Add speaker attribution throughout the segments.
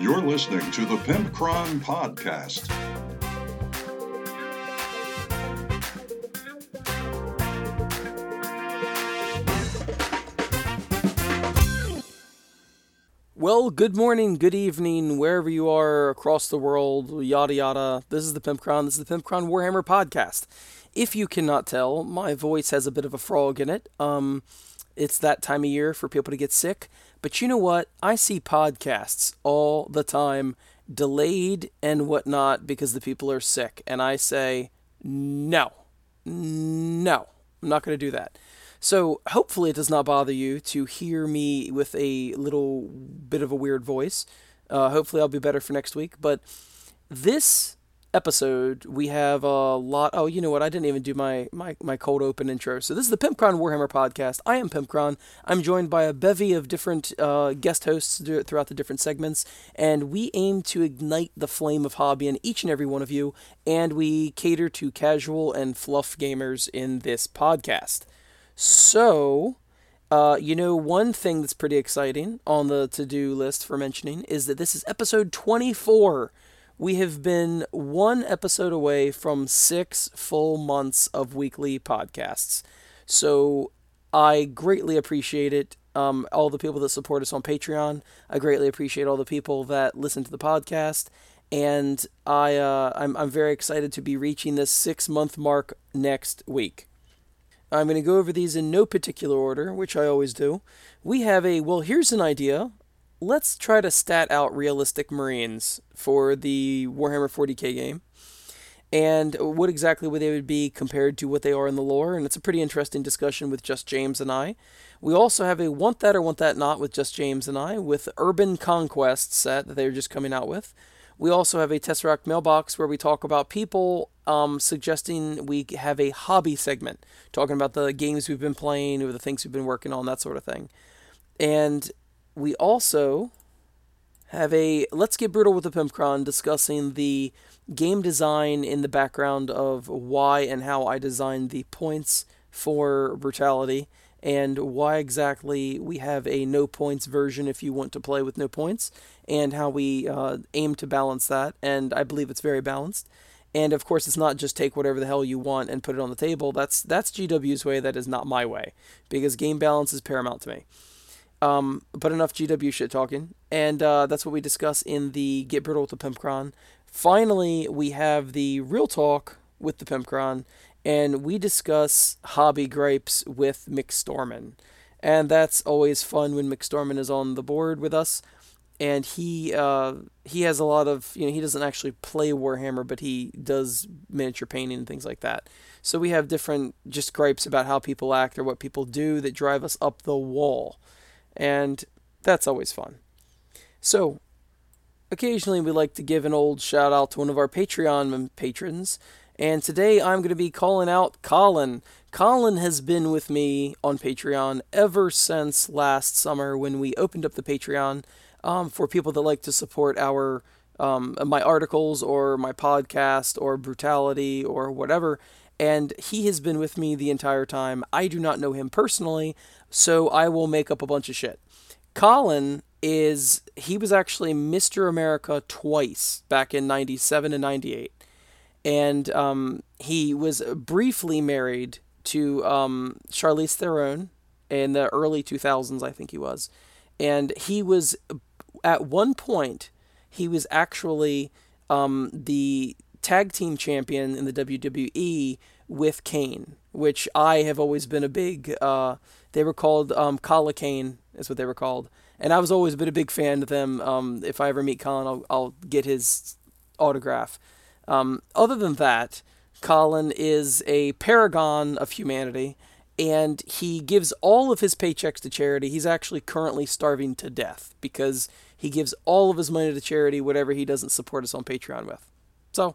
Speaker 1: You're listening to the Pimpcron Podcast.
Speaker 2: Well, good morning, good evening, wherever you are across the world, yada yada. This is the Pimpcron. This is the Pimpcron Warhammer podcast. If you cannot tell, my voice has a bit of a frog in it. Um, it's that time of year for people to get sick. But you know what? I see podcasts all the time, delayed and whatnot, because the people are sick. And I say, no, no, I'm not going to do that. So hopefully it does not bother you to hear me with a little bit of a weird voice. Uh, hopefully I'll be better for next week. But this episode we have a lot oh you know what i didn't even do my my, my cold open intro. So this is the pimpcron warhammer podcast. I am pimpcron i'm joined by a bevy of different uh, guest hosts throughout the different segments and we aim to ignite the flame of hobby in each and every one of you and we cater to casual and fluff gamers in this podcast. So, uh, you know, one thing that's pretty exciting on the to do list for mentioning is that this is episode 24. We have been one episode away from six full months of weekly podcasts. So, I greatly appreciate it. Um, all the people that support us on Patreon. I greatly appreciate all the people that listen to the podcast. And I, uh, I'm, I'm very excited to be reaching this six month mark next week. I'm going to go over these in no particular order, which I always do. We have a, well, here's an idea. Let's try to stat out realistic Marines for the Warhammer 40k game. And what exactly would they would be compared to what they are in the lore, and it's a pretty interesting discussion with Just James and I. We also have a Want That or Want That Not with Just James and I, with Urban Conquest set that they're just coming out with. We also have a Tesseract mailbox where we talk about people um, suggesting we have a hobby segment, talking about the games we've been playing or the things we've been working on, that sort of thing. And we also have a Let's Get Brutal with the Pimpcron discussing the game design in the background of why and how I designed the points for brutality and why exactly we have a no points version if you want to play with no points, and how we uh, aim to balance that. And I believe it's very balanced. And of course, it's not just take whatever the hell you want and put it on the table. That's that's GW's way. That is not my way, because game balance is paramount to me. Um, but enough GW shit talking, and uh, that's what we discuss in the Get Brutal with the Pimpcron. Finally, we have the real talk with the Pimpcron, and we discuss hobby gripes with McStorman. And that's always fun when McStorman is on the board with us. And he uh, he has a lot of you know he doesn't actually play Warhammer, but he does miniature painting and things like that. So we have different just gripes about how people act or what people do that drive us up the wall, and that's always fun. So occasionally we like to give an old shout out to one of our Patreon patrons. And today I'm going to be calling out Colin. Colin has been with me on Patreon ever since last summer when we opened up the Patreon um, for people that like to support our um, my articles or my podcast or brutality or whatever. And he has been with me the entire time. I do not know him personally, so I will make up a bunch of shit. Colin is he was actually Mr. America twice back in 97 and 98 and um, he was briefly married to um, Charlize Theron in the early 2000s, I think he was, and he was at one point he was actually um, the tag team champion in the WWE with Kane, which I have always been a big. Uh, they were called um, Kala Kane, is what they were called, and I was always been a big fan of them. Um, if I ever meet Colin, I'll, I'll get his autograph. Um, other than that, Colin is a paragon of humanity, and he gives all of his paychecks to charity. He's actually currently starving to death because he gives all of his money to charity, whatever he doesn't support us on Patreon with. So,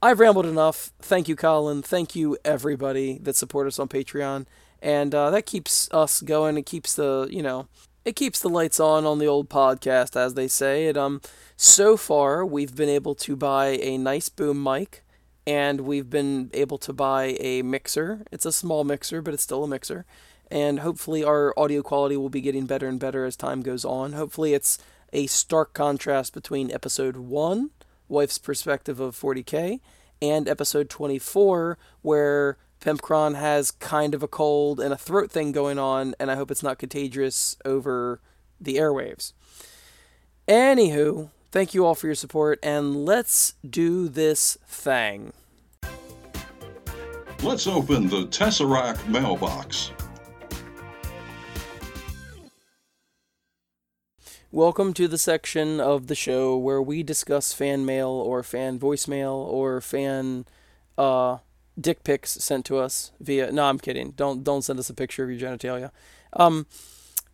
Speaker 2: I've rambled enough. Thank you, Colin. Thank you, everybody that support us on Patreon. And uh, that keeps us going. It keeps the, you know, it keeps the lights on on the old podcast, as they say. It um, so far we've been able to buy a nice boom mic, and we've been able to buy a mixer. It's a small mixer, but it's still a mixer. And hopefully our audio quality will be getting better and better as time goes on. Hopefully it's a stark contrast between episode 1, Wife's Perspective of 40K, and episode 24, where Pimpcron has kind of a cold and a throat thing going on, and I hope it's not contagious over the airwaves. Anywho, thank you all for your support, and let's do this thing.
Speaker 1: Let's open the Tesseract mailbox.
Speaker 2: Welcome to the section of the show where we discuss fan mail or fan voicemail or fan uh, dick pics sent to us via. No, I'm kidding. Don't don't send us a picture of your genitalia. Um,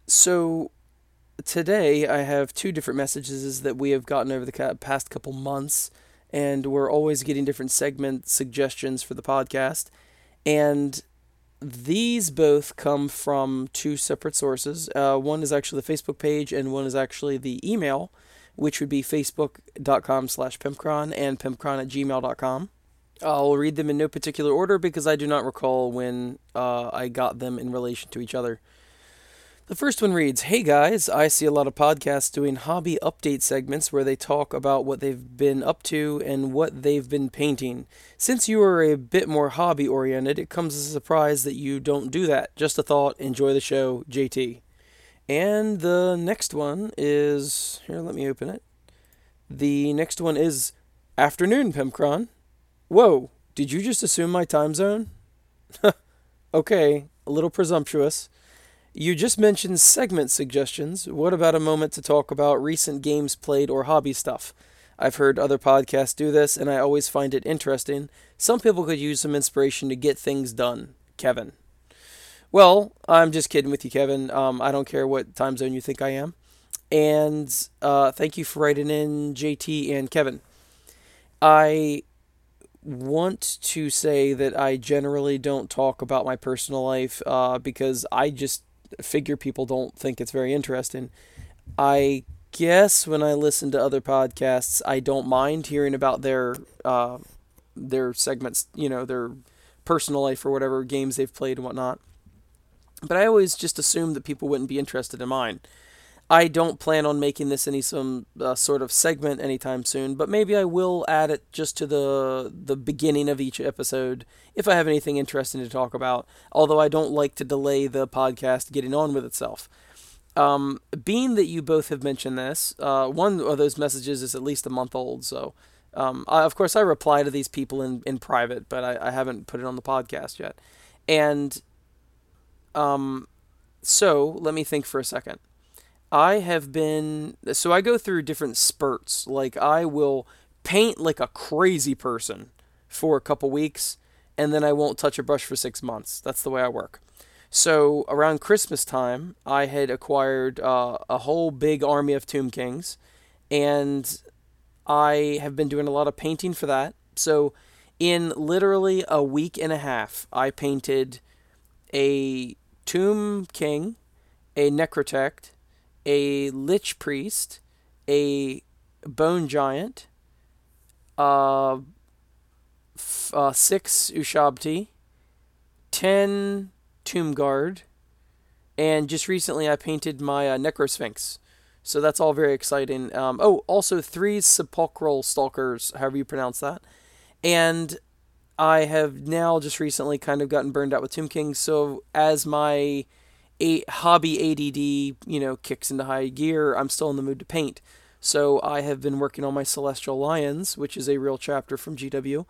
Speaker 2: so today I have two different messages that we have gotten over the past couple months, and we're always getting different segment suggestions for the podcast, and these both come from two separate sources. Uh, one is actually the Facebook page, and one is actually the email, which would be facebook.com slash pimpcron and pimpcron at gmail.com. I'll read them in no particular order because I do not recall when uh, I got them in relation to each other. The first one reads Hey guys, I see a lot of podcasts doing hobby update segments where they talk about what they've been up to and what they've been painting. Since you are a bit more hobby oriented, it comes as a surprise that you don't do that. Just a thought. Enjoy the show, JT. And the next one is here, let me open it. The next one is Afternoon, Pimpcron. Whoa, did you just assume my time zone? okay, a little presumptuous. You just mentioned segment suggestions. What about a moment to talk about recent games played or hobby stuff? I've heard other podcasts do this, and I always find it interesting. Some people could use some inspiration to get things done. Kevin. Well, I'm just kidding with you, Kevin. Um, I don't care what time zone you think I am. And uh, thank you for writing in, JT and Kevin. I want to say that I generally don't talk about my personal life uh, because I just figure people don't think it's very interesting. I guess when I listen to other podcasts, I don't mind hearing about their uh, their segments, you know, their personal life or whatever games they've played and whatnot. But I always just assumed that people wouldn't be interested in mine. I don't plan on making this any some uh, sort of segment anytime soon, but maybe I will add it just to the the beginning of each episode if I have anything interesting to talk about. Although I don't like to delay the podcast getting on with itself. Um, being that you both have mentioned this, uh, one of those messages is at least a month old, so um, I, of course I reply to these people in in private, but I, I haven't put it on the podcast yet. And um, so let me think for a second. I have been so I go through different spurts. Like I will paint like a crazy person for a couple weeks and then I won't touch a brush for 6 months. That's the way I work. So around Christmas time, I had acquired uh, a whole big army of Tomb Kings and I have been doing a lot of painting for that. So in literally a week and a half, I painted a Tomb King, a Necrotect, a Lich Priest, a Bone Giant, uh, f- uh, six Ushabti, ten Tomb Guard, and just recently I painted my uh, Necrosphinx. So that's all very exciting. Um, oh, also three Sepulchral Stalkers, however you pronounce that. And I have now just recently kind of gotten burned out with Tomb King. So as my a hobby ADD, you know, kicks into high gear, I'm still in the mood to paint. So I have been working on my Celestial Lions, which is a real chapter from GW,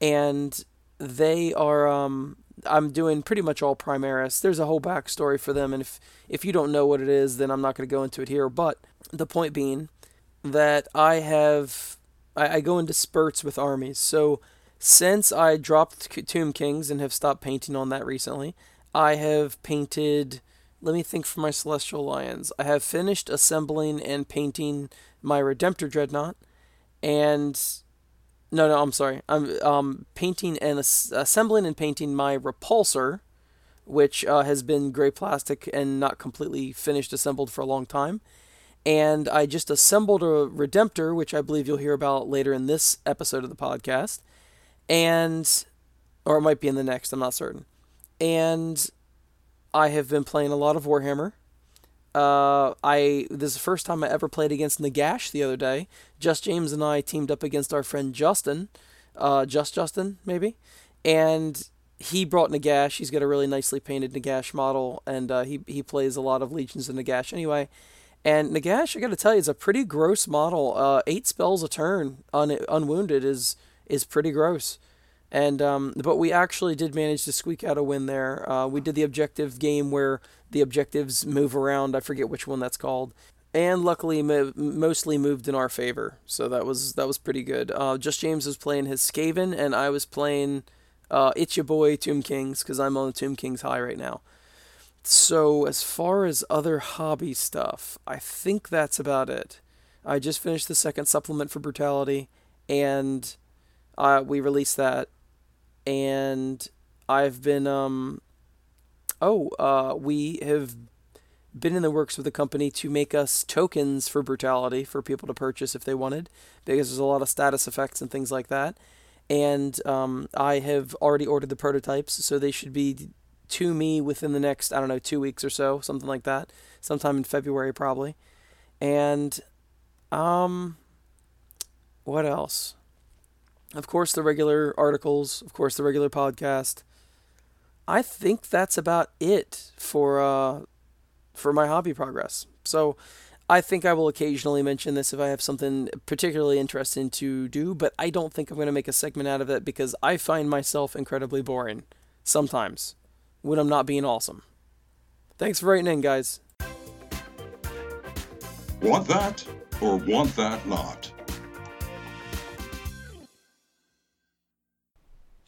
Speaker 2: and they are. Um, I'm doing pretty much all Primaris. There's a whole backstory for them, and if if you don't know what it is, then I'm not going to go into it here. But the point being that I have I, I go into spurts with armies. So since I dropped Tomb Kings and have stopped painting on that recently, I have painted. Let me think for my Celestial Lions. I have finished assembling and painting my Redemptor Dreadnought, and no, no, I'm sorry. I'm um, painting and ass- assembling and painting my Repulsor, which uh, has been gray plastic and not completely finished assembled for a long time. And I just assembled a Redemptor, which I believe you'll hear about later in this episode of the podcast, and or it might be in the next. I'm not certain and I have been playing a lot of Warhammer.
Speaker 3: Uh, I this is the first time I ever played against Nagash the other day. Just James and I teamed up against our friend Justin, uh, Just Justin maybe, and he brought Nagash. He's got a really nicely painted Nagash model, and uh, he he plays a lot of Legions of Nagash anyway. And Nagash, I got to tell you, is a pretty gross model. Uh, eight spells a turn, un- unwounded is is pretty gross. And um, but we actually did manage to squeak out a win there. Uh, we did the objective game where the objectives move around. I forget which one that's called. And luckily, mo- mostly moved in our favor, so that was that was pretty good. Uh, Just James was playing his Skaven, and I was playing uh, It's Your Boy Tomb Kings because I'm on the Tomb Kings high right now. So as far as other hobby stuff, I think that's about it. I just finished the second supplement for Brutality, and uh, we released that, and I've been um. Oh, uh, we have been in the works with the company to make us tokens for Brutality for people to purchase if they wanted, because there's a lot of status effects and things like that and um, I have already ordered the prototypes, so they should be to me within the next I don't know two weeks or so, something like that, sometime in February probably, and um, what else? Of course, the regular articles. Of course, the regular podcast. I think that's about it for uh, for my hobby progress. So I think I will occasionally mention this if I have something particularly interesting to do, but I don't think I'm going to make a segment out of it because I find myself incredibly boring sometimes when I'm not being awesome. Thanks for writing in, guys.
Speaker 1: Want that or want that not?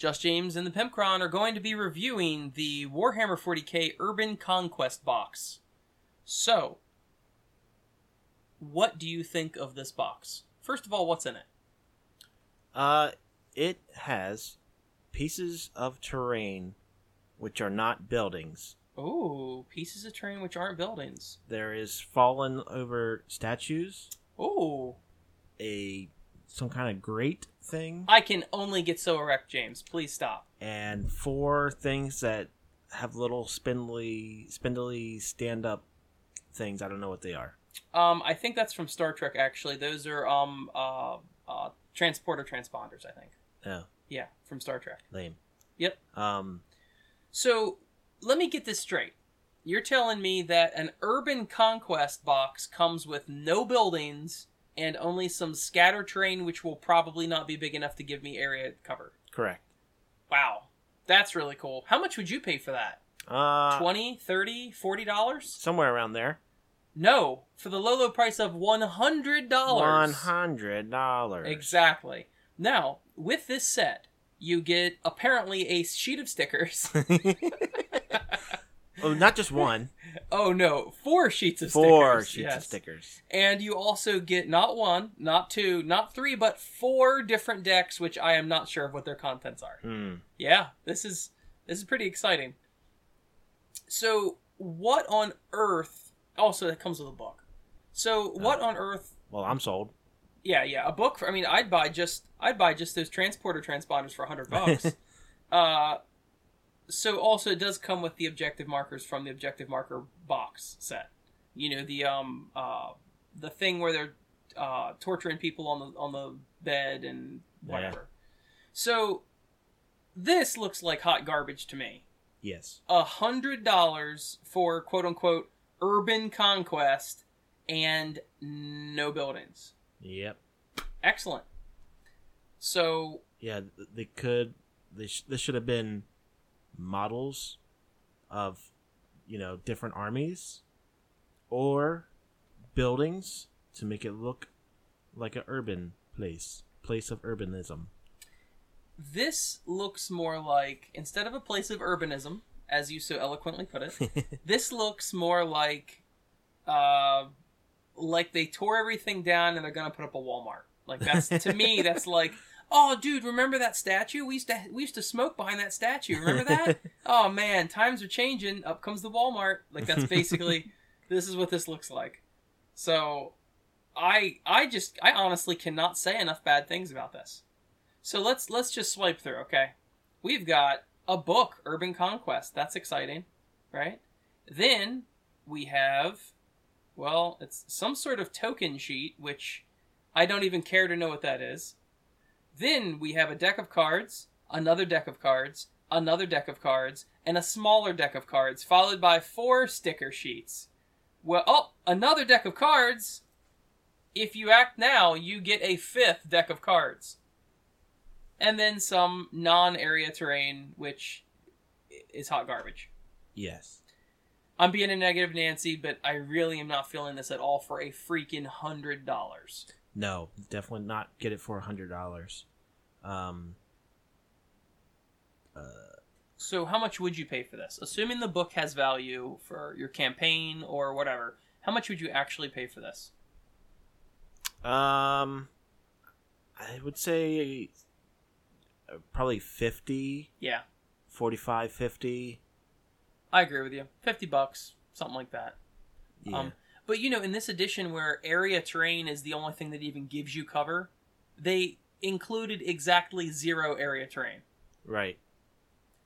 Speaker 3: Just James and the Pimpcron are going to be reviewing the Warhammer 40k Urban Conquest box. So, what do you think of this box? First of all, what's in it?
Speaker 4: Uh, it has pieces of terrain which are not buildings.
Speaker 3: Oh, pieces of terrain which aren't buildings.
Speaker 4: There is fallen over statues,
Speaker 3: Oh,
Speaker 4: a some kind of great thing,
Speaker 3: I can only get so erect, James. Please stop.
Speaker 4: and four things that have little spindly spindly stand up things. I don't know what they are.
Speaker 3: Um, I think that's from Star Trek. Actually, those are um uh, uh transporter transponders. I think.
Speaker 4: Oh,
Speaker 3: Yeah, from Star Trek.
Speaker 4: lame.
Speaker 3: Yep.
Speaker 4: Um,
Speaker 3: So let me get this straight. You're telling me that an urban conquest box comes with no buildings and only some scatter terrain, which will probably not be big enough to give me area cover.
Speaker 4: correct.
Speaker 3: Wow, that's really cool. How much would you pay for that?
Speaker 4: Uh,
Speaker 3: 20 30 40 dollars
Speaker 4: somewhere around there.
Speaker 3: no for the low low price of $100
Speaker 4: One hundred dollars.
Speaker 3: exactly now with this set you get apparently a sheet of stickers
Speaker 4: oh, not just one.
Speaker 3: oh no four sheets of
Speaker 4: Four
Speaker 3: stickers
Speaker 4: sheets
Speaker 3: yes.
Speaker 4: of stickers.
Speaker 3: and you also get not one not two not three but four different decks which i am not sure of what their contents are
Speaker 4: Hmm.
Speaker 3: yeah this is this is pretty exciting so what on earth also that comes with a book so what on earth
Speaker 4: Well, I'm sold.
Speaker 3: yeah yeah a book for, i mean i'd buy just i'd buy just those transporter transponders for 100 bucks uh so also it does come with the objective markers from the objective marker box set you know the um uh the thing where they're uh torturing people on the on the bed and whatever so this looks like hot garbage to me
Speaker 4: Yes.
Speaker 3: a hundred dollars for quote unquote urban conquest and no buildings
Speaker 4: Yep.
Speaker 3: excellent so
Speaker 4: Yeah, they could. They sh- this should have been models of, you know, different armies, or buildings to make it look like an urban place, place of urbanism.
Speaker 3: this looks more like instead of a place of urbanism as you so eloquently put it this looks more like uh like they tore everything down and they're gonna put up a walmart like that's to me that's like oh dude remember that statue? We used to we used to smoke behind that statue. Remember that? Oh man times are changing. Up comes the walmart. Like that's basically this is what this looks like. So i i just i honestly cannot say enough bad things about this. So let's let's just swipe through okay? We've got a book urban conquest. That's exciting right? Then we have Well, it's some sort of token sheet, which I don't even care to know what that is. Then we have a deck of cards, another deck of cards, another deck of cards, and a smaller deck of cards, followed by four sticker sheets. Well, oh, another deck of cards. If you act now, you get a fifth deck of cards. And then some non area terrain, which is hot garbage.
Speaker 4: Yes.
Speaker 3: I'm being a negative Nancy, but I really am not feeling this at all for a freaking hundred dollars.
Speaker 4: No, definitely not get it for a hundred dollars. Um,
Speaker 3: So how much would you pay for this? Assuming the book has value for your campaign or whatever, how much would you actually pay for this?
Speaker 4: um, I would say uh, probably 50,
Speaker 3: Yeah,
Speaker 4: 45, 50.
Speaker 3: I agree with you. Fifty bucks, something like that.
Speaker 4: Yeah.
Speaker 3: Um, but you know, in this edition where area terrain is the only thing that even gives you cover, they included exactly zero area terrain
Speaker 4: right.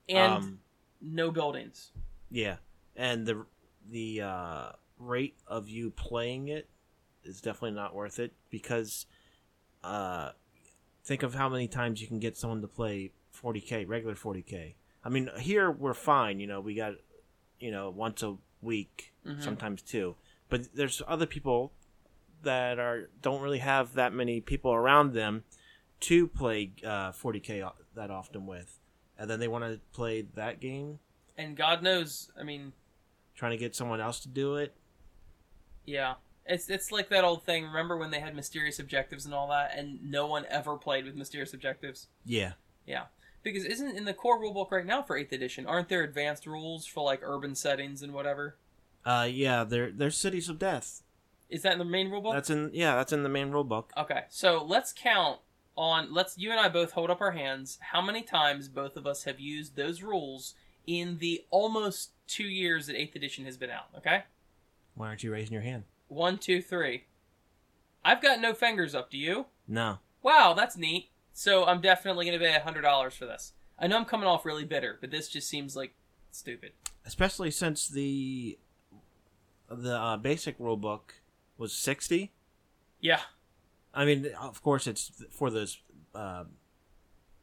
Speaker 3: and
Speaker 4: um,
Speaker 3: no buildings.
Speaker 4: Yeah, and the the uh, rate of you playing it is definitely not worth it because uh, think of how many times you can get someone to play 40k, regular 40k. I mean, here we're fine. You know, we got you know once a week,
Speaker 3: Mhm.
Speaker 4: sometimes two. But there's other people that are don't really have that many people around them to play uh, 40k that often with, and then they want to play that game
Speaker 3: And God knows, I mean,
Speaker 4: trying to get someone else to do it.
Speaker 3: Yeah. It's it's like that old thing. Remember when they had mysterious objectives and all that, and no one ever played with mysterious objectives?
Speaker 4: Yeah.
Speaker 3: Yeah. Because isn't in the core rulebook right now for eighth edition, aren't there advanced rules for like urban settings and whatever?
Speaker 4: Uh yeah, they're they're cities of death.
Speaker 3: Is that in the main rulebook?
Speaker 4: That's in yeah, that's in the main rule book.
Speaker 3: Okay, so let's count on let's you and I both hold up our hands how many times both of us have used those rules in the almost two years that eighth edition has been out, okay?
Speaker 4: Why aren't you raising your hand?
Speaker 3: One, two, three. I've got no fingers up, do you?
Speaker 4: No.
Speaker 3: Wow, that's neat. So I'm definitely going to pay hundred dollars for this. I know I'm coming off really bitter, but this just seems like stupid.
Speaker 4: Especially since the the uh, basic rule book was 60.
Speaker 3: Yeah,
Speaker 4: I mean, of course it's for this uh,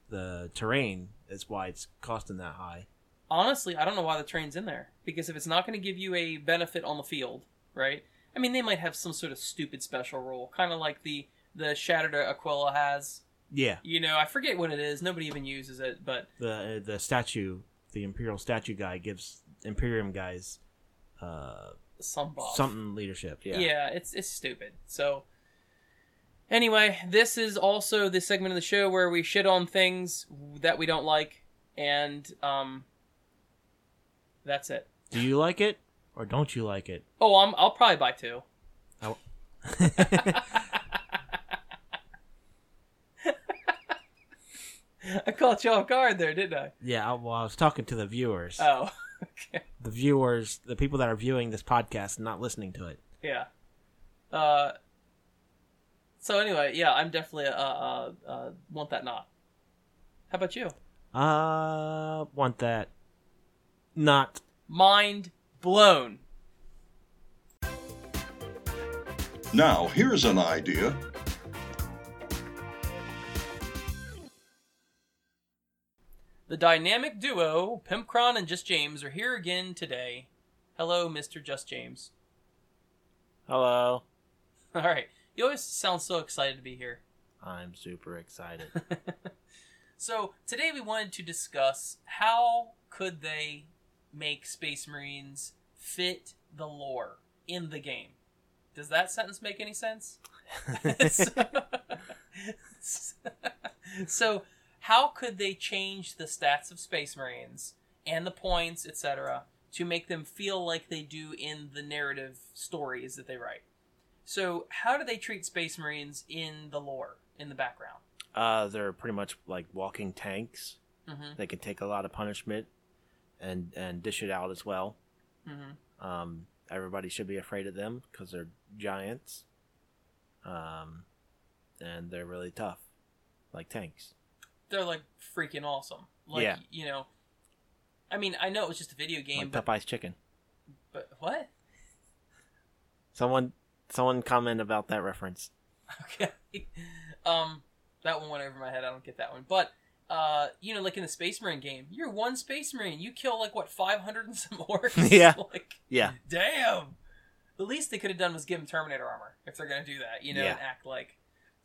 Speaker 4: the terrain is why it's costing that high.
Speaker 3: honestly, I don't know why the train's in there because if it's not going to give you a benefit on the field, right? I mean, they might have some sort of stupid special rule, kind of like the the Shattered Aquila has.
Speaker 4: Yeah.
Speaker 3: You know, I forget what it is. Nobody even uses it, but
Speaker 4: The the statue, the imperial statue guy gives imperium guys uh
Speaker 3: some buff.
Speaker 4: something leadership. Yeah.
Speaker 3: yeah, it's it's stupid. So anyway, this is also the segment of the show where we shit on things that we don't like, and um, that's it.
Speaker 4: Do you like it or don't you like it?
Speaker 3: Oh, I'm, I'll probably buy two. I caught you off guard there, didn't I?
Speaker 4: yeah, I- well, I was talking to the viewers.
Speaker 3: Oh, okay.
Speaker 4: the viewers, the people that are viewing this podcast and not listening to it.
Speaker 3: Yeah. Uh. So anyway, yeah, I'm definitely uh, uh, uh want that not. How about you?
Speaker 4: Uh, want that. Not.
Speaker 3: Mind blown.
Speaker 1: Now, here's an idea.
Speaker 3: The dynamic duo, Pimpcron and Just James, are here again today. Hello, Mr. Just James.
Speaker 4: Hello.
Speaker 3: All right. You always sound so excited to be here.
Speaker 4: I'm super excited.
Speaker 3: so today we wanted to discuss how could they make Space Marines fit the lore in the game. Does that sentence make any sense? so, so, how could they change the stats of Space Marines and the points, etc., to make them feel like they do in the narrative stories that they write? So, how do they treat Space Marines in the lore, in the background?
Speaker 4: uh, they're pretty much like walking tanks.
Speaker 3: Mm-hmm.
Speaker 4: They can take a lot of punishment and and dish it out as well.
Speaker 3: Mm-hmm.
Speaker 4: Um, everybody should be afraid of them because they're giants. Um, and they're really tough, like tanks.
Speaker 3: They're like freaking awesome. Like,
Speaker 4: Yeah.
Speaker 3: you know, I mean, I know it was just a video game,
Speaker 4: like
Speaker 3: but,
Speaker 4: Popeye's chicken.
Speaker 3: but what?
Speaker 4: Someone, someone comment about that reference.
Speaker 3: Okay. Um, that one went over my head. I don't get that one. But uh, you know, like in the Space Marine game, you're one Space Marine. You kill like what 500 and some orcs.
Speaker 4: Yeah.
Speaker 3: Like,
Speaker 4: Yeah,
Speaker 3: damn. The least they could have done was give him Terminator armor if they're gonna do that. You know,
Speaker 4: Yeah.
Speaker 3: and act like.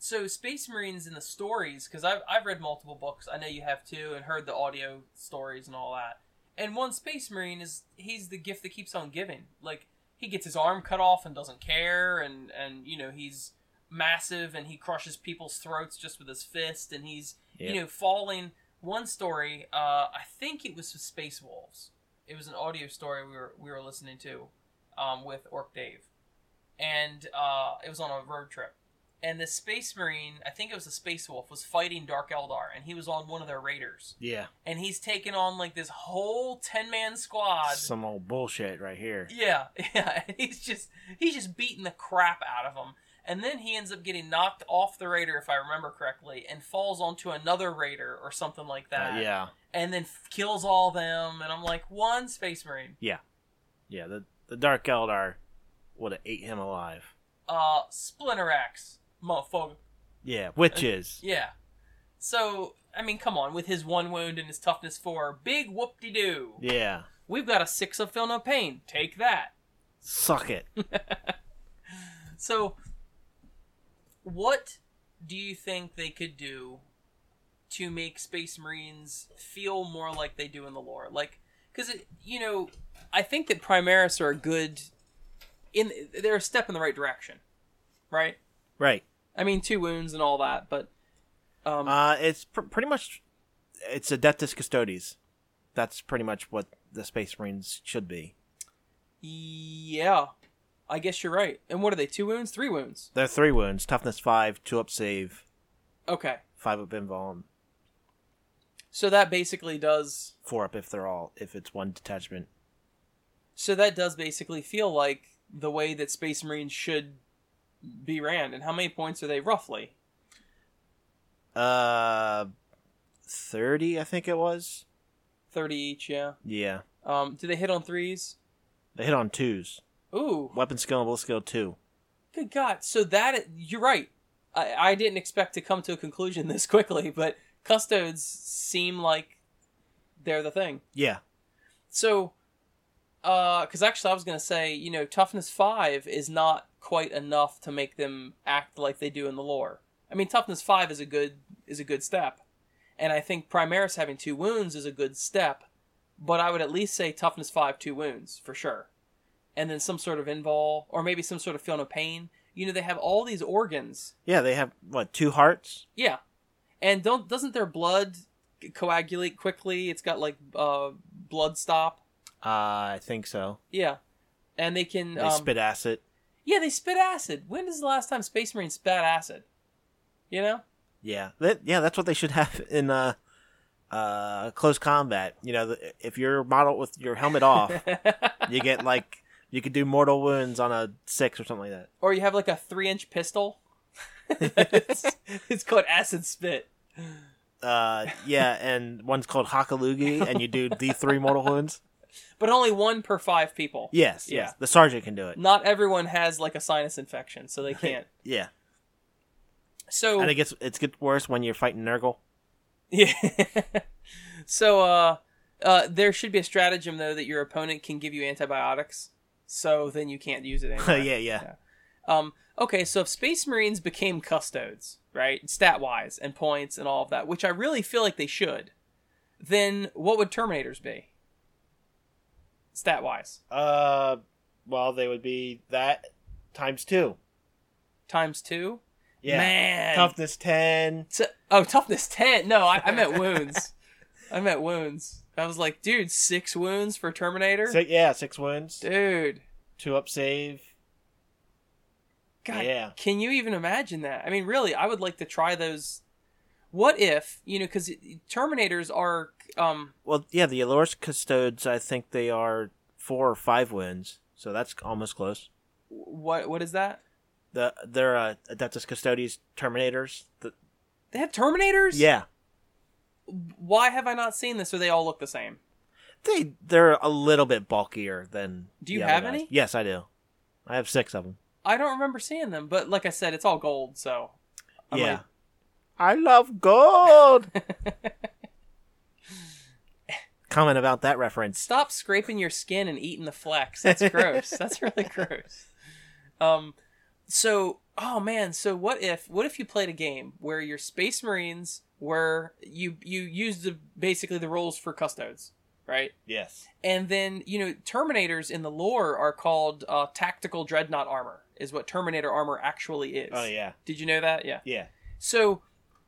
Speaker 3: So Space Marines in the stories, because I've I've read multiple books. I know you have too, and heard the audio stories and all that. And one Space Marine is he's the gift that keeps on giving. Like he gets his arm cut off and doesn't care, and and you know he's massive and he crushes people's throats just with his fist, and he's
Speaker 4: Yep.
Speaker 3: you know falling. One story, uh, I think it was Space Wolves. It was an audio story we were we were listening to, um, with Orc Dave, and uh, it was on a road trip. And the Space Marine, I think it was a Space Wolf, was fighting Dark Eldar, and he was on one of their raiders
Speaker 4: yeah.
Speaker 3: and he's taking on like this whole 10 man squad
Speaker 4: Some old bullshit right here.
Speaker 3: yeah yeah and he's just he's just beating the crap out of them and then he ends up getting knocked off the raider if i remember correctly and falls onto another raider or something like
Speaker 4: Uh,
Speaker 3: that
Speaker 4: yeah,
Speaker 3: and then f- kills all them and i'm like one space marine
Speaker 4: yeah. Yeah. The the Dark Eldar would have ate him alive.
Speaker 3: uh splinter racks motherfucker
Speaker 4: Yeah, witches.
Speaker 3: yeah so i mean come on with his one wound and his toughness four big whoop-de-doo
Speaker 4: Yeah,
Speaker 3: we've got a six of feel no pain take that
Speaker 4: suck it.
Speaker 3: So, what do you think they could do to make Space Marines feel more like they do in the lore? Like, because you know, I think that Primaris are a good in they're a step in the right direction, right?
Speaker 4: right.
Speaker 3: I mean, two wounds and all that, but um,
Speaker 4: Uh, it's pr- pretty much it's Adeptus Custodes. That's pretty much what the Space Marines should be.
Speaker 3: yeah, I guess you're right. And what are they? Two wounds, three wounds?
Speaker 4: They're three wounds: toughness five, two up save,
Speaker 3: Okay,
Speaker 4: five up invul, and
Speaker 3: so that basically does
Speaker 4: four up if they're all if it's one detachment.
Speaker 3: So that does basically feel like the way that Space Marines should be ran. And how many points are they roughly?
Speaker 4: Uh, thirty, I think it was.
Speaker 3: Thirty each, yeah.
Speaker 4: Yeah,
Speaker 3: Um, do they hit on threes?
Speaker 4: they hit on twos.
Speaker 3: Ooh,
Speaker 4: Weapon skill and skill two.
Speaker 3: good God! So that you're right. I, I didn't expect to come to a conclusion this quickly, but custodes seem like they're the thing.
Speaker 4: Yeah,
Speaker 3: So, uh, because actually, I was gonna say, you know, toughness five is not quite enough to make them act like they do in the lore. I mean, toughness five is a good is a good step, and I think Primaris having two wounds is a good step. But I would at least say toughness five, two wounds for sure, and then some sort of invuln or maybe some sort of feel no pain. You know, they have all these organs.
Speaker 4: yeah. They have what two hearts?
Speaker 3: Yeah, and don't doesn't their blood coagulate quickly? It's got like uh, blood stop.
Speaker 4: Uh, I think so.
Speaker 3: Yeah, and they can
Speaker 4: They
Speaker 3: um,
Speaker 4: spit acid.
Speaker 3: Yeah, they spit acid. When is the last time Space Marines spat acid? You know?
Speaker 4: Yeah, that, yeah, that's what they should have in uh, uh, close combat. You know, the, if you're modeled with your helmet off, you get like you could do mortal wounds on a six or something like that.
Speaker 3: or you have like a three inch pistol. it's, it's called acid spit.
Speaker 4: Uh, yeah, and one's called Hakalugi, and you do the three mortal wounds.
Speaker 3: But only one per five people.
Speaker 4: Yes,
Speaker 3: Yeah.
Speaker 4: yes, the sergeant can do it.
Speaker 3: Not everyone has like a sinus infection, so they can't.
Speaker 4: Yeah,
Speaker 3: So
Speaker 4: and it gets it gets worse when you're fighting Nurgle.
Speaker 3: Yeah. so uh uh there should be a stratagem though that your opponent can give you antibiotics. So then you can't use it anymore.
Speaker 4: yeah, yeah,
Speaker 3: Um, okay, so if Space Marines became custodes, right, stat wise and points and all of that, which I really feel like they should, then what would Terminators be? Stat wise,
Speaker 4: Uh, well, they would be that times two.
Speaker 3: times two.
Speaker 4: Yeah,
Speaker 3: Man,
Speaker 4: toughness ten.
Speaker 3: T- oh, toughness ten. No, I, I meant wounds. I meant wounds. I was like, dude, six wounds for Terminator.
Speaker 4: Six, yeah, six wounds,
Speaker 3: Dude,
Speaker 4: two up save.
Speaker 3: God,
Speaker 4: Yeah.
Speaker 3: can you even imagine that? I mean, really, I would like to try those. What if you know? Because Terminators are um
Speaker 4: Well, yeah, the Allarus Custodes, I think they are four or five wins, so that's almost close.
Speaker 3: what what is that?
Speaker 4: The they're uh, Adeptus Custodes Terminators. The,
Speaker 3: They have Terminators.
Speaker 4: yeah,
Speaker 3: Why have I not seen this? Or they all look the same?
Speaker 4: they they're a little bit bulkier than.
Speaker 3: Do you
Speaker 4: the
Speaker 3: have
Speaker 4: guys.
Speaker 3: any?
Speaker 4: Yes, I do. I have six of them.
Speaker 3: I don't remember seeing them, but like I said, it's all gold, so I
Speaker 4: yeah. I love gold. Comment about that reference.
Speaker 3: Stop scraping your skin and eating the flex. That's gross. That's really gross. Um, so oh man, so what if what if you played a game where your Space Marines were you you used the basically the rules for custodes, right?
Speaker 4: Yes.
Speaker 3: And then you know Terminators in the lore are called uh, tactical dreadnought armor, is what Terminator armor actually is.
Speaker 4: Oh yeah.
Speaker 3: Did you know that? Yeah.
Speaker 4: Yeah.
Speaker 3: So,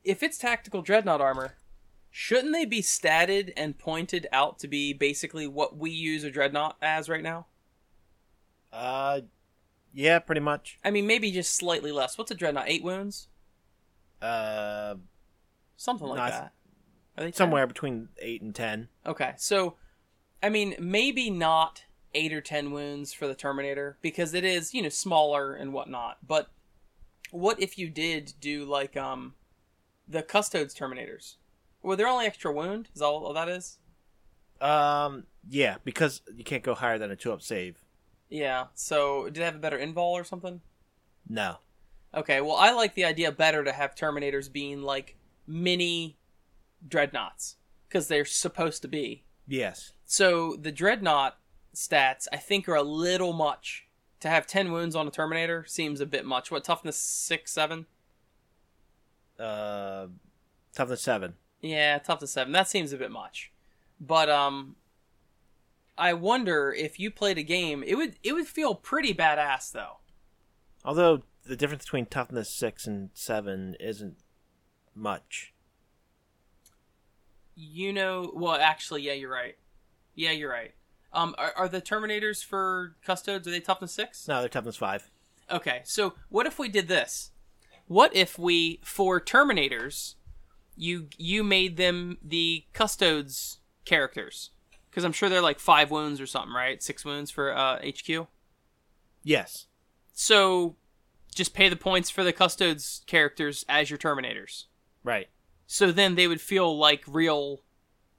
Speaker 3: if it's tactical dreadnought armor, shouldn't they be statted and pointed out to be basically what we use a dreadnought as right now?
Speaker 4: Uh, yeah, pretty much.
Speaker 3: I mean, maybe just slightly less. What's a dreadnought? Eight wounds,
Speaker 4: Uh,
Speaker 3: something like that. Are they 10?
Speaker 4: somewhere between eight and ten.
Speaker 3: Okay, so I mean, maybe not eight or ten wounds for the Terminator because it is you know smaller and whatnot. But what if you did do like um the Custodes Terminators? Were there only extra wound? Is all, all that is?
Speaker 4: Um, yeah, because you can't go higher than a two up save.
Speaker 3: Yeah. So did they have a better invuln or something?
Speaker 4: No.
Speaker 3: Okay, well, I like the idea better to have Terminators being like mini dreadnoughts because they're supposed to be.
Speaker 4: Yes.
Speaker 3: So the dreadnought stats, I think, are a little much. To have ten wounds on a Terminator seems a bit much. What toughness six, seven?
Speaker 4: Uh, toughness seven.
Speaker 3: Yeah, tough to seven. That seems a bit much. But um, I wonder if you played a game, it would it would feel pretty badass though.
Speaker 4: Although the difference between toughness six and seven isn't much.
Speaker 3: You know, well, actually, yeah, you're right. Yeah, you're right. Um, are, are the Terminators for Custodes? Are they toughness six?
Speaker 4: No, they're toughness five.
Speaker 3: Okay, so what if we did this? What if we, for Terminators, you you made them the Custodes characters? Because I'm sure they're like five wounds or something, right? Six wounds for uh, HQ.
Speaker 4: Yes.
Speaker 3: So, just pay the points for the Custodes characters as your Terminators.
Speaker 4: Right.
Speaker 3: So then they would feel like real,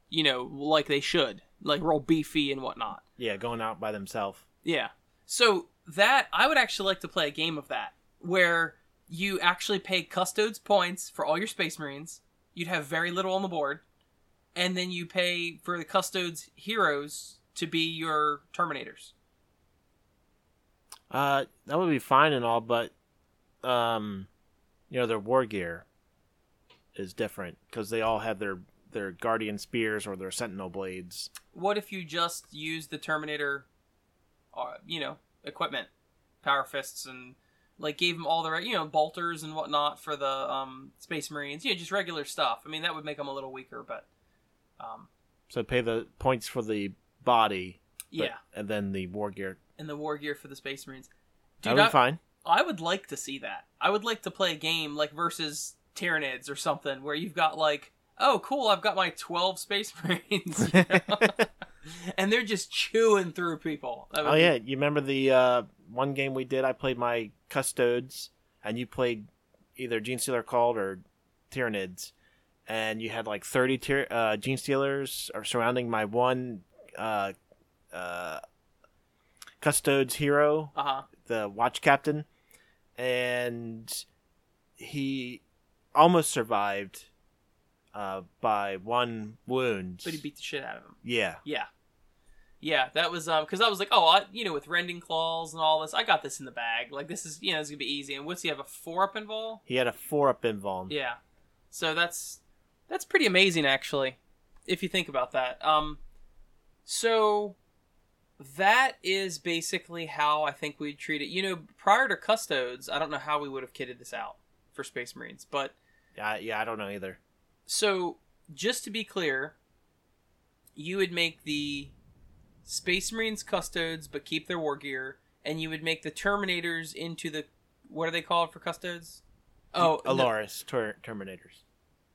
Speaker 3: you know, like they should, like real beefy and whatnot.
Speaker 4: Yeah, going out by themselves.
Speaker 3: Yeah. So that I would actually like to play a game of that where you actually pay custodes points for all your space marines. You'd have very little on the board, and then you pay for the custodes heroes to be your terminators.
Speaker 4: Uh, that would be fine and all, but um, you know, their war gear is different because they all have their their guardian spears or their sentinel blades.
Speaker 3: What if you just use the terminator, uh, you know, equipment, power fists, and like gave them all the right, you know bolters and whatnot for the um, space marines? You know, just regular stuff. I mean, that would make them a little weaker, but um,
Speaker 4: So pay the points for the body, but-
Speaker 3: yeah.
Speaker 4: and then the war gear.
Speaker 3: and the war gear for the Space Marines.
Speaker 4: That
Speaker 3: Dude,
Speaker 4: would
Speaker 3: I,
Speaker 4: fine.
Speaker 3: I would like to see that. I would like to play a game like versus Tyranids or something where you've got like, oh, cool, I've got my 12 Space Marines. and they're just chewing through people.
Speaker 4: Oh
Speaker 3: be-
Speaker 4: yeah, you remember the uh, one game we did? I played my custodes, and you played either Gene Stealer called or Tyranids, and you had like thirty tyr- uh, Gene Stealers are surrounding my one uh, uh, custodes hero,
Speaker 3: Uh-huh.
Speaker 4: the Watch Captain, and he almost survived uh, by one wound.
Speaker 3: But he beat the shit out of him.
Speaker 4: yeah,
Speaker 3: Yeah. Yeah, that was um because I was like, oh, I, you know, with rending claws and all this, I got this in the bag. Like this is, you know, it's gonna be easy. And what's he have a four up involved?
Speaker 4: he had a four up invuln.
Speaker 3: Yeah. So that's that's pretty amazing actually, if you think about that. Um so that is basically how I think we'd treat it. You know, prior to custodes, I don't know how we would have kitted this out for Space Marines, but
Speaker 4: Yeah, yeah, I don't know either.
Speaker 3: so just to be clear, you would make the Space Marines custodes but keep their war gear, and you would make the Terminators into the what are they called for custodes? Oh, no,
Speaker 4: Allarus ter- Terminators.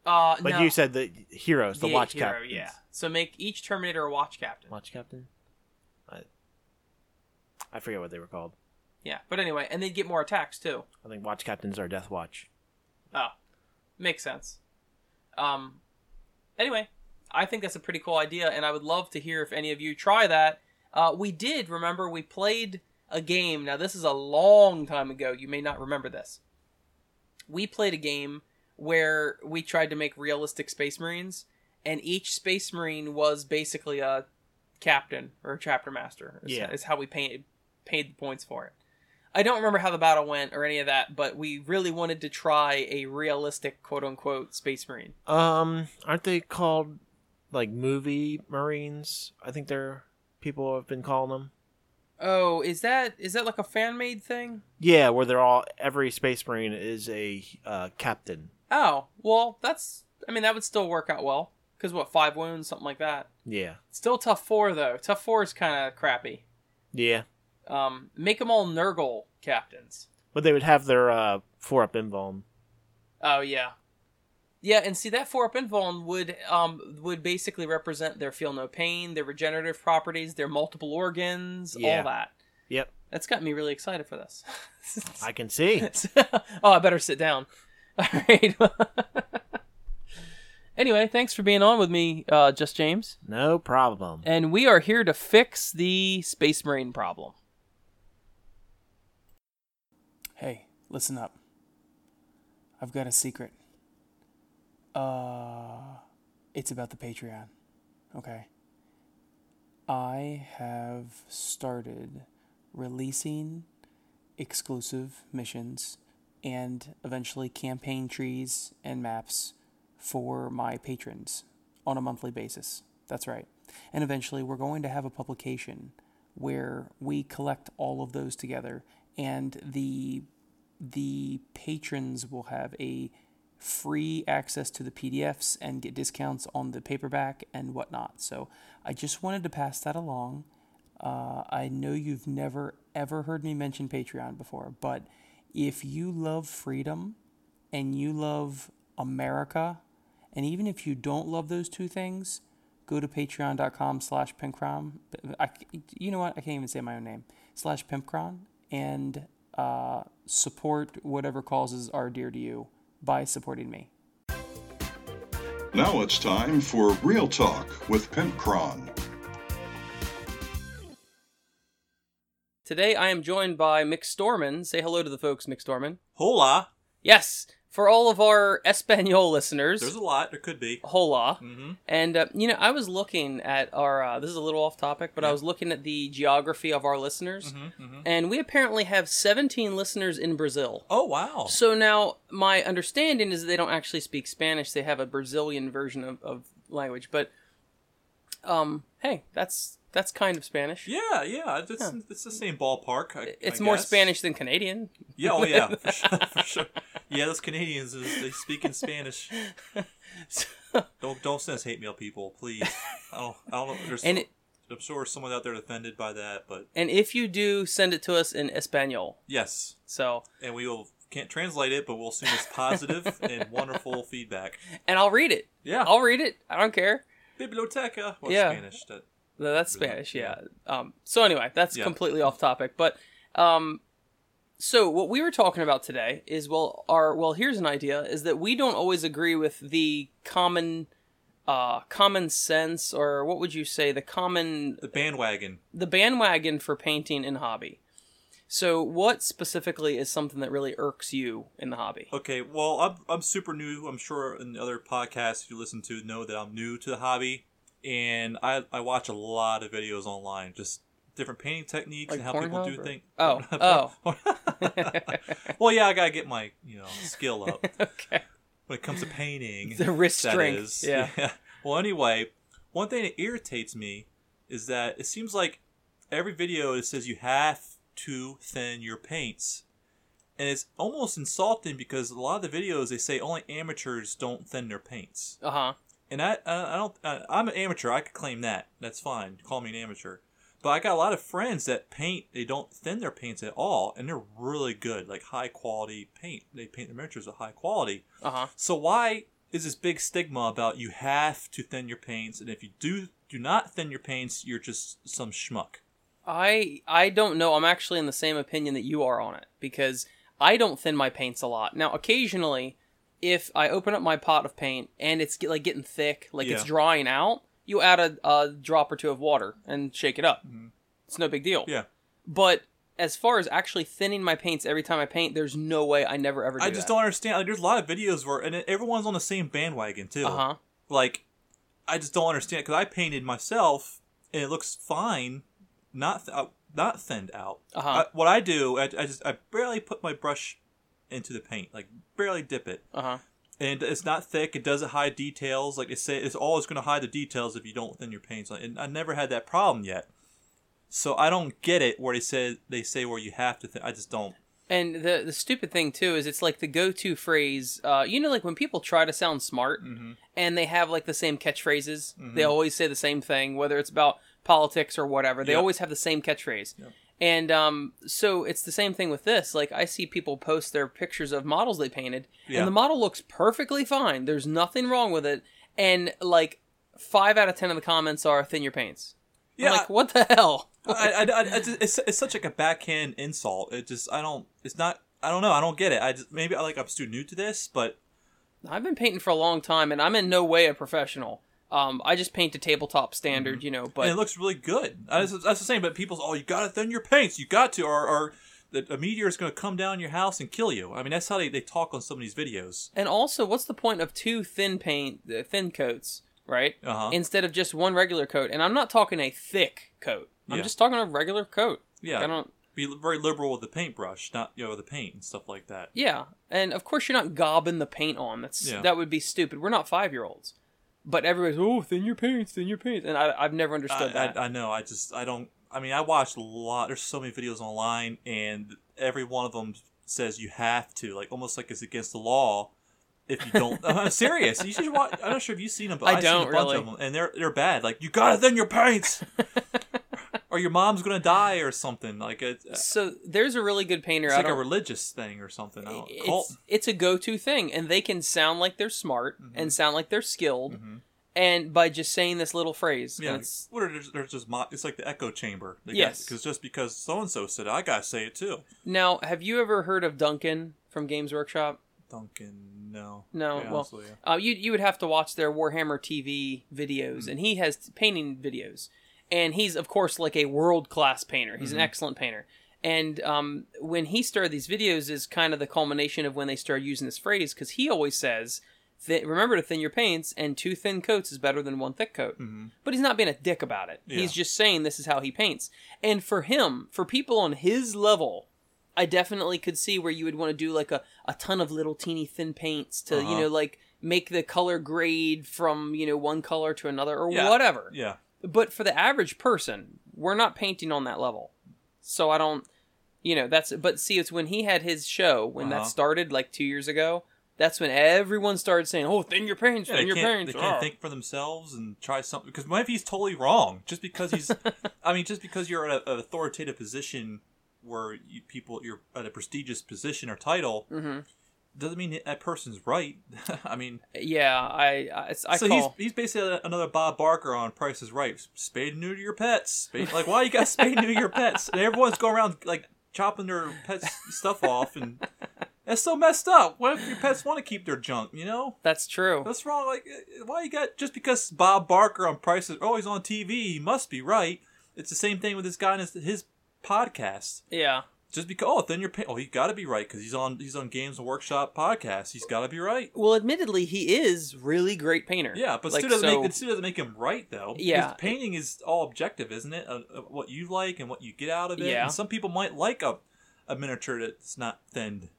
Speaker 3: uh,
Speaker 4: But
Speaker 3: no.
Speaker 4: you said the heroes, the, watch
Speaker 3: hero,
Speaker 4: captains.
Speaker 3: Yeah. So make each Terminator a watch captain.
Speaker 4: Watch captain. I, I forget what they were called.
Speaker 3: Yeah. But anyway, and they'd get more attacks too.
Speaker 4: I think watch captains are Death Watch.
Speaker 3: Oh, makes sense. Um. Anyway, I think that's a pretty cool idea, and I would love to hear if any of you try that. Uh, we did remember we played a game. Now, this is a long time ago. You may not remember this. We played a game where we tried to make realistic Space Marines, and each Space Marine was basically a captain or a chapter master. Is,
Speaker 4: Yeah.
Speaker 3: is how we paid paid the points for it. I don't remember how the battle went or any of that, but we really wanted to try a realistic quote unquote Space Marine.
Speaker 4: Um, aren't they called like movie Marines? I think they're people have been calling them.
Speaker 3: Oh, is that is that like a fan made thing?
Speaker 4: Yeah, where they're all every Space Marine is a uh, captain.
Speaker 3: Oh, well, that's. I mean, that would still work out well. Because what, five wounds, something like that.
Speaker 4: Yeah,
Speaker 3: Still tough four though. Tough four is kind of crappy.
Speaker 4: yeah,
Speaker 3: Um, make them all Nurgle captains.
Speaker 4: but they would have their uh, four up invuln.
Speaker 3: Oh yeah, yeah. And see that four up invuln would um would basically represent their feel no pain, their regenerative properties, their multiple organs,
Speaker 4: Yeah.
Speaker 3: all that.
Speaker 4: Yep,
Speaker 3: That's got me really excited for this.
Speaker 4: I can see.
Speaker 3: oh, I better sit down. All right. anyway, thanks for being on with me, uh, Just James.
Speaker 4: No problem.
Speaker 3: And we are here to fix the Space Marine problem. Hey, listen up. I've got a secret. Uh, it's about the Patreon. Okay. I have started releasing exclusive missions and eventually campaign trees and maps for my patrons on a monthly basis. That's right. And eventually we're going to have a publication where we collect all of those together and the the patrons will have a free access to the PDFs and get discounts on the paperback and whatnot. So I just wanted to pass that along. Uh, I know you've never ever heard me mention Patreon before, but if you love freedom and you love America, and even if you don't love those two things, go to patreon.com slash pimpcron. I, you know what? I can't even say my own name. Slash pimpcron and uh, support whatever causes are dear to you by supporting me.
Speaker 1: Now it's time for Real Talk with Pimp Cron.
Speaker 3: Today I am joined by Mick Storman. Say hello to the folks, Mick Storman.
Speaker 5: Hola.
Speaker 3: Yes, for all of our Espanol listeners.
Speaker 5: There's a lot. There could be.
Speaker 3: Hola.
Speaker 5: Mm-hmm.
Speaker 3: And uh, you know, I was looking at our. Uh, this is a little off topic, but I was looking at the geography of our listeners,
Speaker 5: Mm-hmm, mm-hmm.
Speaker 3: and we apparently have 17 listeners in Brazil.
Speaker 5: Oh wow.
Speaker 3: So now, my understanding is that they don't actually speak Spanish; they have a Brazilian version of, of language. But, um, hey, that's that's kind of Spanish.
Speaker 5: Yeah, yeah. It's,
Speaker 3: Huh.
Speaker 5: it's the same ballpark. I,
Speaker 3: It's
Speaker 5: I
Speaker 3: more
Speaker 5: guess.
Speaker 3: Spanish than Canadian.
Speaker 5: Yeah. Oh yeah. For sure, for sure. Yeah, those Canadians is- they speak in Spanish. Don't don't send us hate mail, people, please. I don't. I don't know. There's.
Speaker 3: And it-
Speaker 5: I'm sure someone out there offended by that, but
Speaker 3: and if you do, send it to us in Espanol.
Speaker 5: yes,
Speaker 3: So,
Speaker 5: and we will can't translate it, but we'll assume it's positive and wonderful feedback.
Speaker 3: and I'll read it.
Speaker 5: Yeah.
Speaker 3: I'll read it. I don't care.
Speaker 5: Biblioteca. Well,
Speaker 3: Yeah.
Speaker 5: Spanish. That,
Speaker 3: that's Spanish, yeah. Um, so anyway, that's
Speaker 5: Yeah.
Speaker 3: completely off topic. But um, so what we were talking about today is well, our well, here's an idea: is that we don't always agree with the common, uh, common sense, or what would you say, the common,
Speaker 5: the bandwagon.
Speaker 3: the bandwagon for painting in hobby. So, what specifically is something that really irks you in the hobby?
Speaker 5: Okay, well, I'm, I'm super new. I'm sure in other podcasts you listen to know that I'm new to the hobby, and I, I watch a lot of videos online, just different painting techniques
Speaker 3: Like
Speaker 5: and how people do
Speaker 3: or-
Speaker 5: things.
Speaker 3: Oh, oh.
Speaker 5: well, yeah, I gotta get my you know skill up
Speaker 3: okay.
Speaker 5: when it comes to painting.
Speaker 3: The wrist strength,
Speaker 5: is.
Speaker 3: yeah.
Speaker 5: Well, anyway, one thing that irritates me is that it seems like every video it says you have to thin your paints. And it's almost insulting because a lot of the videos they say only amateurs don't thin their paints.
Speaker 3: Uh huh.
Speaker 5: And I, I I don't, I'm an amateur. I could claim that. That's fine. Call me an amateur. But I got a lot of friends that paint. They don't thin their paints at all, and they're really good, like high quality paint. They paint their miniatures with high quality.
Speaker 3: Uh huh.
Speaker 5: So why is this big stigma about you have to thin your paints, and if you do do not thin your paints, you're just some schmuck?
Speaker 3: I I don't know. I'm actually in the same opinion that you are on it because I don't thin my paints a lot. Now, occasionally, if I open up my pot of paint and it's get, like getting thick, like it's drying out, you add a, a drop or two of water and shake it up. It's no big deal.
Speaker 5: Mm-hmm. Yeah.
Speaker 3: But as far as actually thinning my paints every time I paint, there's no way I never ever do
Speaker 5: I just
Speaker 3: that.
Speaker 5: don't understand. Like, there's a lot of videos where, and everyone's on the same bandwagon too.
Speaker 3: Uh huh.
Speaker 5: Like, I just don't understand because I painted myself and it looks fine, not th- uh, not thinned out.
Speaker 3: Uh-huh.
Speaker 5: What I do, I, I just I barely put my brush into the paint, like barely dip it,
Speaker 3: Uh huh.
Speaker 5: and it's not thick. It doesn't hide details. Like say, it's always going to hide the details if you don't thin your paints. And I never had that problem yet. So I don't get it where they say they say where you have to. Thin. I just don't.
Speaker 3: And the the stupid thing too is it's like the go to phrase. Uh, you know, like when people try to sound smart
Speaker 5: Mm-hmm.
Speaker 3: and they have like the same catchphrases. They always say the same thing, whether it's about politics or whatever. They
Speaker 5: Yep.
Speaker 3: always have the same catchphrase. And um, so it's the same thing with this. Like I see people post their pictures of models they painted,
Speaker 5: Yeah.
Speaker 3: and the model looks perfectly fine. There's nothing wrong with it, and like five out of ten of the comments are thin your paints. I'm
Speaker 5: Yeah,
Speaker 3: like what the hell?
Speaker 5: I, I, I, I just, it's, it's such like a backhand insult. It just I don't. It's not. I don't know. I don't get it. I just maybe I like I'm still new to this, but
Speaker 3: I've been painting for a long time, and I'm in no way a professional. Um, I just paint to tabletop standard,
Speaker 5: Mm-hmm.
Speaker 3: you know.
Speaker 5: and
Speaker 3: But
Speaker 5: it looks really good. That's, that's the same. But people's oh you got to thin your paints. You got to or or the, a meteor is going to come down your house and kill you. I mean that's how they, they talk on some of these videos.
Speaker 3: and also, what's the point of two thin paint, uh, thin coats, right?
Speaker 5: Uh-huh.
Speaker 3: Instead of just one regular coat. And I'm not talking a thick coat. I'm
Speaker 5: Yeah.
Speaker 3: just talking a regular coat.
Speaker 5: Yeah.
Speaker 3: I don't.
Speaker 5: Be very liberal with the paintbrush, not you know the paint and stuff like that.
Speaker 3: Yeah, and of course you're not gobbing the paint on. That's
Speaker 5: Yeah.
Speaker 3: that would be stupid. We're not five year olds. But everybody's oh thin your paints, thin your pants, and I, I've never
Speaker 5: I,
Speaker 3: understood that.
Speaker 5: I, I know. I just I don't. I mean, I watched a lot. There's so many videos online, and every one of them says you have to, like almost like it's against the law. If you don't, I'm serious. You should watch. I'm not sure if you've seen them, but
Speaker 3: I
Speaker 5: I've
Speaker 3: don't
Speaker 5: seen a bunch
Speaker 3: really.
Speaker 5: of them, and they're they're bad. Like you gotta thin your paints, or your mom's gonna die, or something. Like it,
Speaker 3: so there's a really good painter. I
Speaker 5: like a religious thing or something.
Speaker 3: It's, it's a go-to thing and they can sound like they're smart
Speaker 5: Mm-hmm.
Speaker 3: and sound like they're skilled and by just saying this little phrase
Speaker 5: Yeah,
Speaker 3: it's
Speaker 5: what are there's, there's just mo- it's like the echo chamber.
Speaker 3: Yes.
Speaker 5: because just because so and so said it, I gotta say it too.
Speaker 3: now have you ever heard of duncan from games workshop
Speaker 5: Duncan, no,
Speaker 3: No,
Speaker 5: be
Speaker 3: well,
Speaker 5: honest with you.
Speaker 3: uh, you, you would have to watch their warhammer tv videos and he has painting videos and he's of course like a world-class painter. He's an excellent painter. And um, when he started these videos is kind of the culmination of when they started using this phrase because he always says th- remember to thin your paints and two thin coats is better than one thick coat. But he's not being a dick about it. He's just saying this is how he paints. And for him for people on his level i definitely could see where you would want to do like a, a ton of little teeny thin paints to you
Speaker 5: Uh-huh.
Speaker 3: know like make the color grade from you know one color to another or
Speaker 5: Yeah.
Speaker 3: whatever.
Speaker 5: Yeah,
Speaker 3: but for the average person we're not painting on that level so i don't you know that's but see it's when he had his show when that
Speaker 5: Uh-huh.
Speaker 3: started like two years ago that's when everyone started saying oh thin your paints
Speaker 5: yeah
Speaker 3: thin your
Speaker 5: can't, they can't
Speaker 3: ah."
Speaker 5: think for themselves and try something because what if he's totally wrong? Just because he's, I mean, just because you're at a, an authoritative position where you, people you're at a prestigious position or title
Speaker 3: Mhm.
Speaker 5: Doesn't mean that person's right. I mean,
Speaker 3: yeah i i, I
Speaker 5: so
Speaker 3: call
Speaker 5: he's he's basically another Bob Barker on Price is Right. Spade and neuter your pets. Spade, like why you got spade and neuter your pets? And everyone's going around like chopping their pets stuff off, and that's so messed up. What if your pets want to keep their junk? You know,
Speaker 3: that's true
Speaker 5: what's wrong? Like uh, why you got just because Bob Barker on Price is oh he's on TV, he must be right. It's the same thing with this guy in his, his podcast.
Speaker 3: yeah
Speaker 5: Just because oh then you're pay- oh he got to be right because he's on he's on Games and Workshop podcast. He's got to be right.
Speaker 3: well admittedly he is really great painter
Speaker 5: Yeah, but
Speaker 3: like,
Speaker 5: still doesn't
Speaker 3: so-
Speaker 5: make it still doesn't make him right though.
Speaker 3: Yeah.
Speaker 5: Because painting is all objective, isn't it? Uh, uh, what you like and what you get out of it.
Speaker 3: Yeah.
Speaker 5: And some people might like a a miniature that's not thinned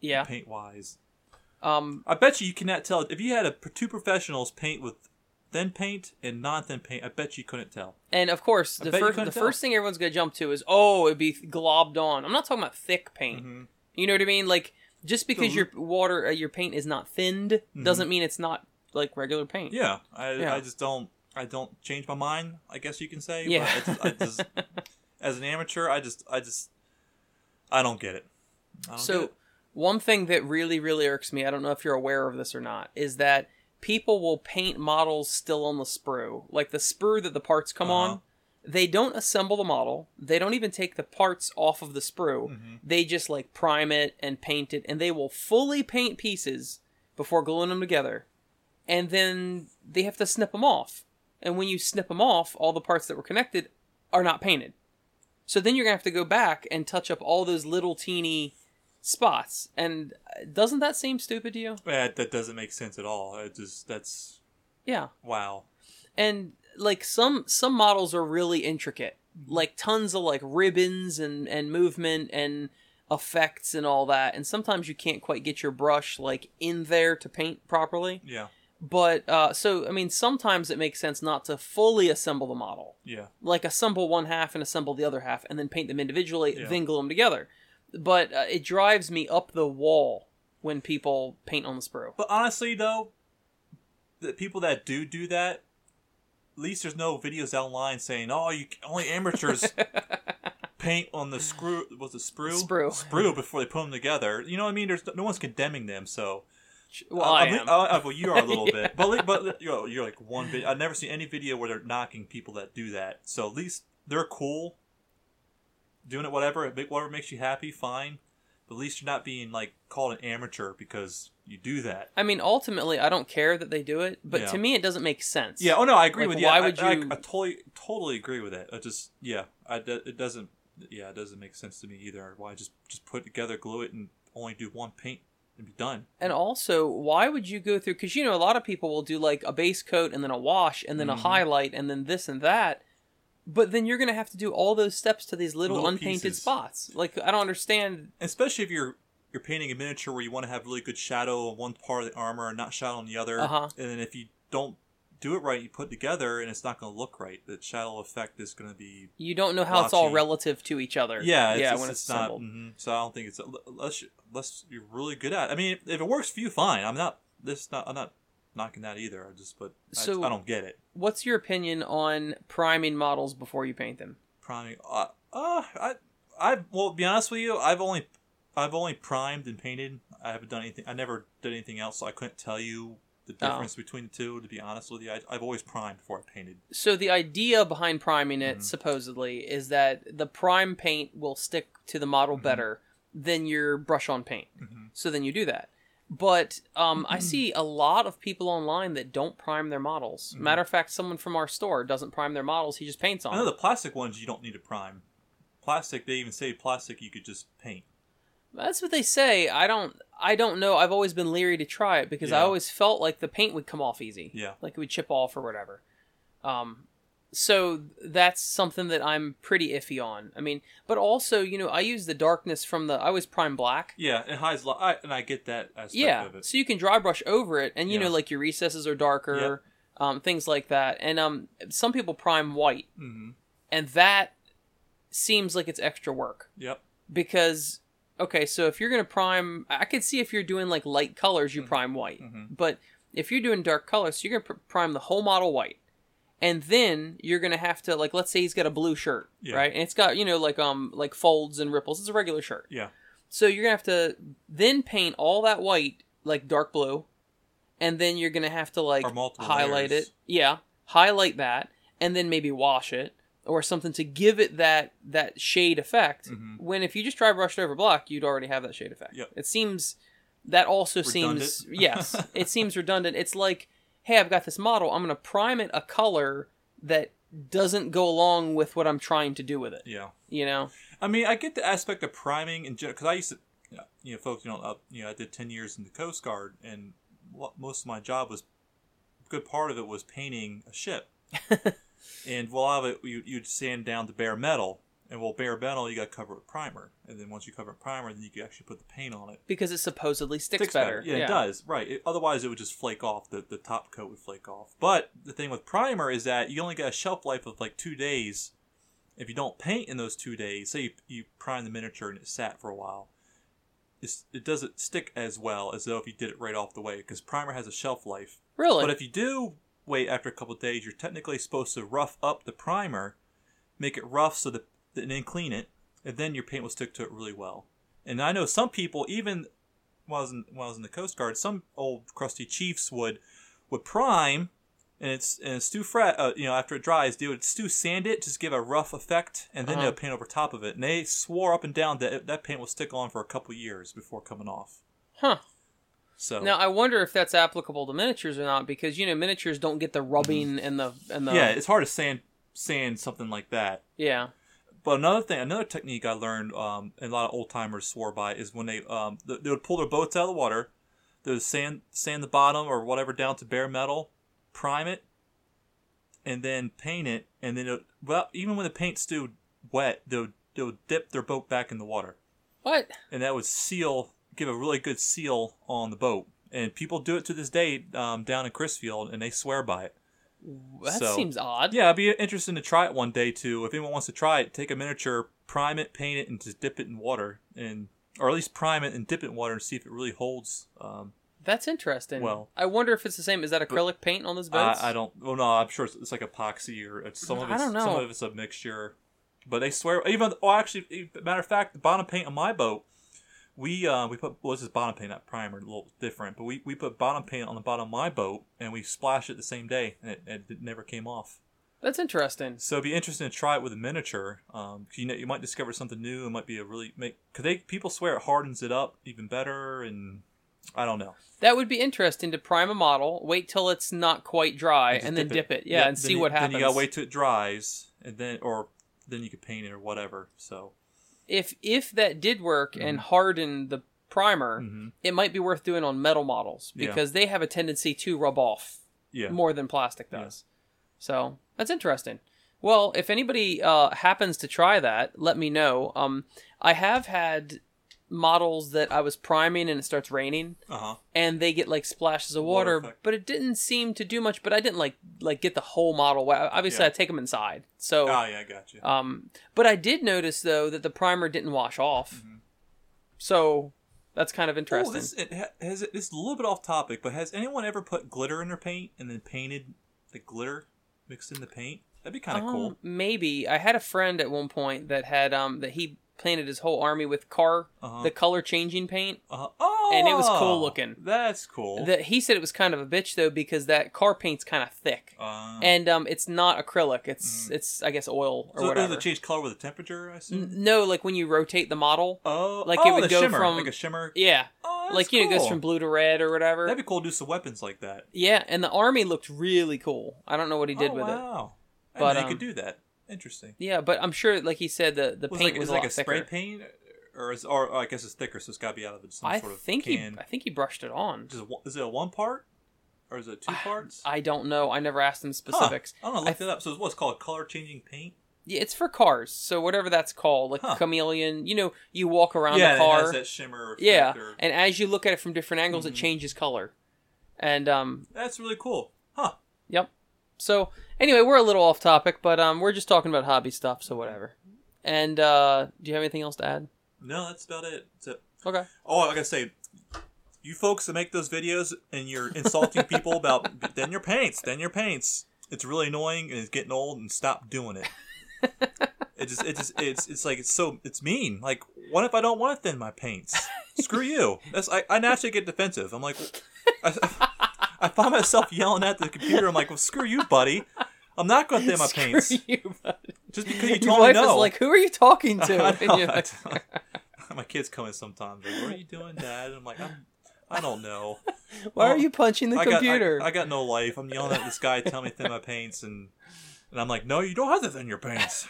Speaker 3: yeah
Speaker 5: paint wise.
Speaker 3: um
Speaker 5: I bet you you cannot tell if you had a two professionals paint with thin paint and non thin paint. I bet you couldn't tell.
Speaker 3: And of course, the first the
Speaker 5: tell.
Speaker 3: first thing everyone's gonna jump to is oh, it'd be globbed on. I'm not talking about thick paint.
Speaker 5: Mm-hmm.
Speaker 3: You know what I mean? Like just because your water uh, your paint is not thinned doesn't mean it's not like regular paint.
Speaker 5: Mm-hmm. Yeah, I,
Speaker 3: Yeah.
Speaker 5: I just don't I don't change my mind. I guess you can say.
Speaker 3: Yeah.
Speaker 5: Just, I just as an amateur, I just I just I don't get it. I don't get
Speaker 3: So
Speaker 5: it.
Speaker 3: one thing that really really irks me, I don't know if you're aware of this or not, is that people will paint models still on the sprue, like the sprue that the parts come
Speaker 5: Uh-huh.
Speaker 3: on. They don't assemble the model. They don't even take the parts off of the sprue.
Speaker 5: Mm-hmm.
Speaker 3: They just like prime it and paint it, and they will fully paint pieces before gluing them together. And then they have to snip them off. And when you snip them off, all the parts that were connected are not painted. So then you're gonna have to go back and touch up all those little teeny spots. And uh, doesn't that seem stupid to you?
Speaker 5: That, that doesn't make sense at all. It just that's
Speaker 3: Yeah.
Speaker 5: wow.
Speaker 3: and like some some models are really intricate like tons of like ribbons and and movement and effects and all that and sometimes you can't quite get your brush like in there to paint properly
Speaker 5: Yeah,
Speaker 3: but uh so i mean sometimes it makes sense not to fully assemble the model
Speaker 5: yeah,
Speaker 3: like assemble one half and assemble the other half and then paint them individually
Speaker 5: Yeah.
Speaker 3: then glue them together but uh, it drives me up the wall when people paint on the sprue
Speaker 5: But honestly, though, the people that do do that, at least there's no videos online saying, "Oh, you only amateurs paint on the screw." Was it sprue?
Speaker 3: Sprue.
Speaker 5: Sprue before they put them together. You know what I mean? There's no one's condemning them, so.
Speaker 3: well i
Speaker 5: mean,
Speaker 3: am
Speaker 5: uh, well, you are a little bit, but but you know, you're like one video. I've never seen any video where they're knocking people that do that. So at least they're cool, doing it whatever, whatever makes you happy, fine. But at least you're not being like called an amateur because you do that.
Speaker 3: I mean, ultimately, I don't care that they do it, but
Speaker 5: Yeah.
Speaker 3: to me, it doesn't make sense.
Speaker 5: Yeah. Oh no, I agree
Speaker 3: Like,
Speaker 5: with you.
Speaker 3: why
Speaker 5: I-
Speaker 3: would
Speaker 5: I,
Speaker 3: you-
Speaker 5: I, totally, totally agree with it. I just, yeah, I, it doesn't, yeah, it doesn't make sense to me either. Why just just put it together, glue it, and only do one paint and be done.
Speaker 3: And also, why would you go through? Because you know, a lot of people will do like a base coat and then a wash and then
Speaker 5: Mhm.
Speaker 3: a highlight and then this and that. But then you're gonna have to do all those steps to these little,
Speaker 5: Little
Speaker 3: unpainted
Speaker 5: pieces.
Speaker 3: spots. Like I don't understand.
Speaker 5: especially if you're you're painting a miniature where you want to have really good shadow on one part of the armor and not shadow on the other.
Speaker 3: Uh-huh.
Speaker 5: And then if you don't do it right, you put it together and it's not going to look right. The shadow effect is going to be
Speaker 3: You don't know how it's all relative to each other.
Speaker 5: yeah, it's,
Speaker 3: yeah,
Speaker 5: it's,
Speaker 3: when
Speaker 5: it's
Speaker 3: it's
Speaker 5: not. mhm. So I don't think it's unless you, unless you're really good at. it. I mean, if it works for you, fine. I'm not this not I'm not knocking that either. I just but I, I don't get it.
Speaker 3: What's your opinion on priming models before you paint them?
Speaker 5: priming. Uh, uh I, I, well, to be honest with you, I've only, I've only primed and painted. I haven't done anything. I never did anything else, so I couldn't tell you the
Speaker 3: Oh.
Speaker 5: difference between the two. To be honest with you, I, I've always primed before I painted.
Speaker 3: So the idea behind priming it,
Speaker 5: Mhm.
Speaker 3: supposedly, is that the prime paint will stick to the model
Speaker 5: Mhm.
Speaker 3: better than your brush-on paint.
Speaker 5: Mm-hmm.
Speaker 3: So then you do that. But um, I see a lot of people online that don't prime their models.
Speaker 5: Mhm.
Speaker 3: Matter of fact, someone from our store doesn't prime their models; he just paints on
Speaker 5: I know
Speaker 3: them.
Speaker 5: the plastic ones you don't need to prime. Plastic, they even say plastic you could just paint.
Speaker 3: That's what they say. I don't. I don't know. I've always been leery to try it because I
Speaker 5: Yeah.
Speaker 3: always felt like the paint would come off easy.
Speaker 5: Yeah.
Speaker 3: like it would chip off or whatever. Um, so that's something that I'm pretty iffy on. I mean, but also, you know, I use the darkness from the. I was prime black.
Speaker 5: Yeah, it hides. Lo- I, and I get that aspect
Speaker 3: Yeah,
Speaker 5: of it.
Speaker 3: so you can dry brush over it, and you
Speaker 5: Yeah.
Speaker 3: know, like your recesses are darker, um, things like that. And um, some people prime white,
Speaker 5: hmm
Speaker 3: and that seems like it's extra work
Speaker 5: Yep.
Speaker 3: because okay, so if you're gonna prime, I could see if you're doing like light colors, you
Speaker 5: Mhm.
Speaker 3: prime white,
Speaker 5: hmm
Speaker 3: but if you're doing dark colors, so you're gonna pr- prime the whole model white, and then you're gonna have to like, let's say he's got a blue shirt,
Speaker 5: Yeah.
Speaker 3: right, and it's got you know like um like folds and ripples. It's a regular shirt.
Speaker 5: Yeah.
Speaker 3: So you're gonna have to then paint all that white like dark blue, and then you're gonna have to like highlight
Speaker 5: layers.
Speaker 3: it. Yeah, highlight that, and then maybe wash it or something to give it that that shade effect.
Speaker 5: Mhm.
Speaker 3: When if you just dry brushed over black, you'd already have that shade effect.
Speaker 5: Yep.
Speaker 3: It seems that also seems yes, it seems redundant. It's like, hey, I've got this model. I'm gonna prime it a color that doesn't go along with what I'm trying to do with it.
Speaker 5: Yeah.
Speaker 3: You know?
Speaker 5: I mean, I get the aspect of priming in general because I used to, you know, folks, you know, uh, you know, I did ten years in the Coast Guard, and most of my job was, a good part of it was painting a ship, and of it you, you'd sand down to bare metal, and well, bare metal you got to cover it with primer, and then once you cover it with primer, then you can actually put the paint on it.
Speaker 3: Because it supposedly sticks,
Speaker 5: Sticks
Speaker 3: better.
Speaker 5: Yeah, it does. Right. It, otherwise, it would just flake off. The the top coat would flake off. But the thing with primer is that you only get a shelf life of like two days. If you don't paint in those two days, say you, you prime the miniature and it sat for a while, it's, it doesn't stick as well as though if you did it right off the way because primer has a shelf life.
Speaker 3: Really?
Speaker 5: But if you do wait after a couple of days, you're technically supposed to rough up the primer, make it rough so that and then clean it, and then your paint will stick to it really well. And I know some people, even when I was in, when I was in the Coast Guard, some old crusty chiefs would would prime, and it's and it's too fret. Uh, you know, after it dries, they would still sand it, just give a rough effect, and then
Speaker 3: Uh-huh.
Speaker 5: they'll paint over top of it. And they swore up and down that that paint will stick on for a couple years before coming off.
Speaker 3: huh.
Speaker 5: So
Speaker 3: Now I wonder if that's applicable to miniatures or not, because you know miniatures don't get the rubbing and the and the
Speaker 5: yeah, it's hard to sand sand something like that.
Speaker 3: yeah.
Speaker 5: But another thing, another technique I learned, um, and a lot of old timers swore by, is when they um, th- they would pull their boats out of the water, they would sand sand the bottom or whatever down to bare metal, prime it, and then paint it, and then it, well, even when the paint's still wet, they would, they would dip their boat back in the water,
Speaker 3: What?
Speaker 5: and that would seal, give a really good seal on the boat. And people do it to this day um, down in Crisfield, and they swear by it.
Speaker 3: That
Speaker 5: So-
Speaker 3: seems odd.
Speaker 5: Yeah, I'd be interested to try it one day too. If anyone wants to try it, take a miniature, prime it, paint it, and just dip it in water, and or at least prime it and dip it in water and see if it really holds. Um,
Speaker 3: That's interesting.
Speaker 5: Well-
Speaker 3: I wonder if it's the same. Is that acrylic paint on those boats?
Speaker 5: I, I don't. Well, no, I'm sure it's, it's like epoxy or it's some of
Speaker 3: I
Speaker 5: it's some of it's a mixture. But they swear even. Oh, actually, matter of fact, the bottom paint on my boat, we uh, we put well, this is bottom paint, not primer, a little different. But we, we put bottom paint on the bottom of my boat and we splashed it the same day, and it, and it never came off.
Speaker 3: That's interesting.
Speaker 5: So it'd be interesting to try it with a miniature. Um, 'cause you know, you might discover something new. It might be a really make because they people swear it hardens it up even better, and I don't know.
Speaker 3: That would be interesting to prime a model, wait till it's not quite dry,
Speaker 5: Just
Speaker 3: and then dip it. Yeah,
Speaker 5: Yep,
Speaker 3: and see
Speaker 5: you-
Speaker 3: what happens.
Speaker 5: Then you gotta wait till it dries, and then or then you could paint it or whatever. So
Speaker 3: If if that did work
Speaker 5: Mm-hmm.
Speaker 3: and harden the primer, it might be worth doing on metal models
Speaker 5: Yeah.
Speaker 3: because they have a tendency to rub off
Speaker 5: yeah,
Speaker 3: more than plastic does. So that's interesting. Well, if anybody uh, happens to try that, let me know. Um, I have had models that I was priming and it starts raining,
Speaker 5: uh huh.
Speaker 3: and they get like splashes of
Speaker 5: Water
Speaker 3: water, but it didn't seem to do much. But I didn't like like get the whole model. wet. Obviously,
Speaker 5: Yeah.
Speaker 3: I take them inside. So,
Speaker 5: Oh yeah, I got you.
Speaker 3: um, but I did notice though that the primer didn't wash off. So that's kind of interesting.
Speaker 5: this it has it, this is a little bit off topic, but has anyone ever put glitter in their paint and then painted the glitter mixed in the paint? That'd be kind of
Speaker 3: Um,
Speaker 5: cool.
Speaker 3: Maybe I had a friend at one point that had um that he painted his whole army with car
Speaker 5: Uh-huh.
Speaker 3: the color changing paint.
Speaker 5: Uh-huh. Oh,
Speaker 3: and it was cool looking.
Speaker 5: That's cool.
Speaker 3: That he said it was kind of a bitch though because that car paint's kind of thick.
Speaker 5: uh,
Speaker 3: And um, it's not acrylic. It's it's I guess oil or
Speaker 5: so
Speaker 3: whatever.
Speaker 5: does it change color with the temperature? I assume.
Speaker 3: N- no, like when you rotate the model.
Speaker 5: Oh,
Speaker 3: like
Speaker 5: oh,
Speaker 3: it would
Speaker 5: the
Speaker 3: go
Speaker 5: shimmer,
Speaker 3: from-
Speaker 5: like a shimmer.
Speaker 3: Yeah,
Speaker 5: Oh,
Speaker 3: like you know, it goes from blue to red or whatever.
Speaker 5: That'd be cool to do some weapons like that.
Speaker 3: Yeah, and the army looked really cool. I don't know what he did
Speaker 5: oh,
Speaker 3: with it.
Speaker 5: wow. I
Speaker 3: But,
Speaker 5: you
Speaker 3: um,
Speaker 5: could do that. Interesting.
Speaker 3: Yeah, but I'm sure, like he said, the the
Speaker 5: Was
Speaker 3: paint
Speaker 5: like,
Speaker 3: was a
Speaker 5: like a spray paint, or is or I guess it's thicker, so it's got to be out of some
Speaker 3: I
Speaker 5: sort of
Speaker 3: think he. I think he brushed it on.
Speaker 5: Is it, one- it a one part, or is it two parts?
Speaker 3: I don't know. I never asked him
Speaker 5: Huh.
Speaker 3: specifics.
Speaker 5: I don't know. Look
Speaker 3: th-
Speaker 5: it up. So it's what's called color changing paint.
Speaker 3: Yeah, it's for cars. So whatever that's called, like
Speaker 5: Huh.
Speaker 3: chameleon. You know, you walk around
Speaker 5: yeah,
Speaker 3: the car.
Speaker 5: has that shimmer.
Speaker 3: Yeah,
Speaker 5: or-
Speaker 3: and as you look at it from different angles,
Speaker 5: Mm-hmm.
Speaker 3: it changes color. And um,
Speaker 5: that's really cool. Huh.
Speaker 3: yep. So anyway, we're a little off topic, but um, we're just talking about hobby stuff, so whatever. And uh, do you have anything else to add?
Speaker 5: No, that's about it. That's it.
Speaker 3: Okay.
Speaker 5: Oh, I gotta say, you folks that make those videos and you're insulting people about then your paints, then your paints. It's really annoying and it's getting old. And stop doing it. it just, it just, it's, it's like it's so, it's mean. Like, what if I don't want to thin my paints? Screw you. That's I, I naturally get defensive. I'm like, I, I find myself yelling at the computer. I'm like, well, screw you, buddy. I'm not going to thin my
Speaker 3: Screw
Speaker 5: paints
Speaker 3: you, buddy.
Speaker 5: just because you
Speaker 3: Your
Speaker 5: told me
Speaker 3: wife
Speaker 5: no.
Speaker 3: is like, "Who are you talking to?"
Speaker 5: I know.
Speaker 3: you're
Speaker 5: My kids come in sometimes. Like, what are you doing, Dad? I'm like, I'm, I don't know.
Speaker 3: "Why
Speaker 5: Oh,
Speaker 3: are you punching the
Speaker 5: I got,
Speaker 3: computer?"
Speaker 5: I, I got no life. I'm yelling at this guy telling me to thin my paints, and and I'm like, no, you don't have to thin your paints.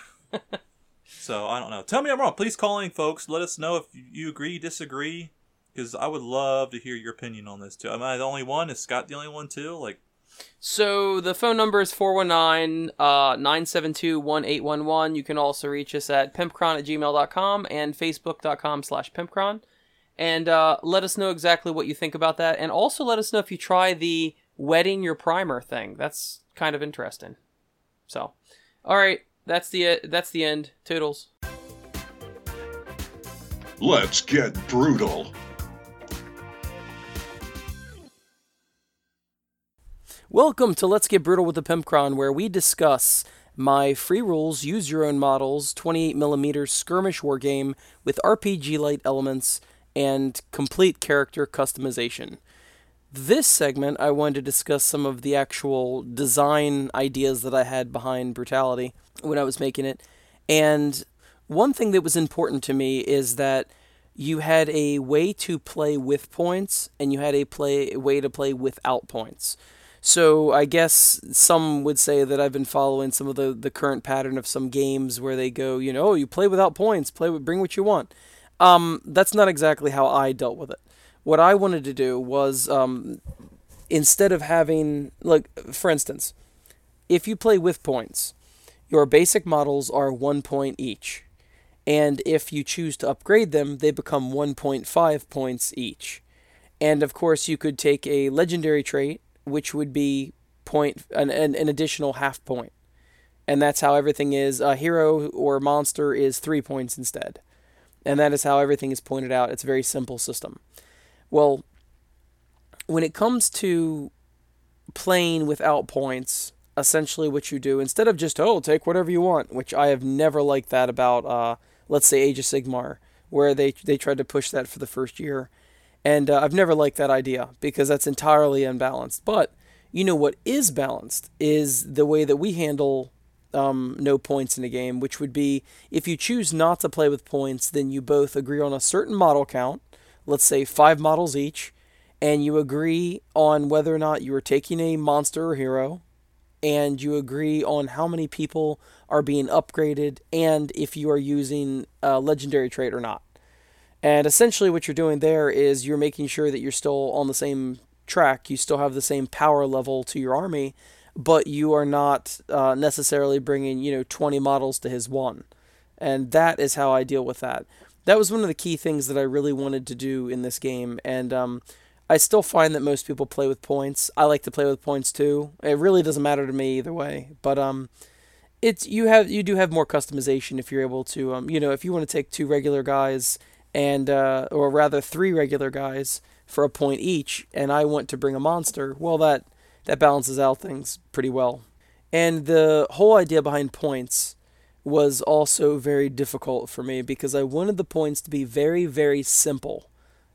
Speaker 5: so I don't know. Tell me I'm wrong. Please call in, folks. Let us know if you agree, disagree, because I would love to hear your opinion on this too. Am I the only one? Is Scott the only one too? Like,
Speaker 3: So the phone number is 419 uh, 972 1811. You can also reach us at pimpcron at gmail.com and facebook.com slash pimpcron. And uh, let us know exactly what you think about that. And also let us know if you try the wetting your primer thing. That's kind of interesting. So, all right, that's the that's the end. Toodles.
Speaker 1: Let's get brutal.
Speaker 3: Welcome to Let's Get Brutal with the Pimpcron, where we discuss my free rules, use your own models, 28mm skirmish war game with RPG light elements and complete character customization. This segment, I wanted to discuss some of the actual design ideas that I had behind Brutality when I was making it. And one thing that was important to me is that you had a way to play with points and you had a play way to play without points.
Speaker 2: So I guess some would say that I've been following some of the, the current pattern of some games where they go, you know, oh, you play without points, play with, bring what you want. Um, that's not exactly how I dealt with it. What I wanted to do was um, instead of having, like, for instance, if you play with points, your basic models are one point each. And if you choose to upgrade them, they become 1.5 points each. And of course, you could take a legendary trait, which would be point an, an, an additional half point. And that's how everything is. A hero or monster is three points instead. And that is how everything is pointed out. It's a very simple system. Well, when it comes to playing without points, essentially what you do, instead of just, oh, take whatever you want, which I have never liked that about, uh, let's say, Age of Sigmar, where they, they tried to push that for the first year. And uh, I've never liked that idea because that's entirely unbalanced. But you know what is balanced is the way that we handle um, no points in a game, which would be if you choose not to play with points, then you both agree on a certain model count, let's say five models each, and you agree on whether or not you are taking a monster or hero, and you agree on how many people are being upgraded, and if you are using a legendary trait or not. And essentially, what you're doing there is you're making sure that you're still on the same track. You still have the same power level to your army, but you are not uh, necessarily bringing you know 20 models to his one. And that is how I deal with that. That was one of the key things that I really wanted to do in this game, and um, I still find that most people play with points. I like to play with points too. It really doesn't matter to me either way, but um, it's you have you do have more customization if you're able to um, you know if you want to take two regular guys and uh, or rather three regular guys for a point each, and I want to bring a monster, well that that balances out things pretty well. And the whole idea behind points was also very difficult for me because I wanted the points to be very very simple.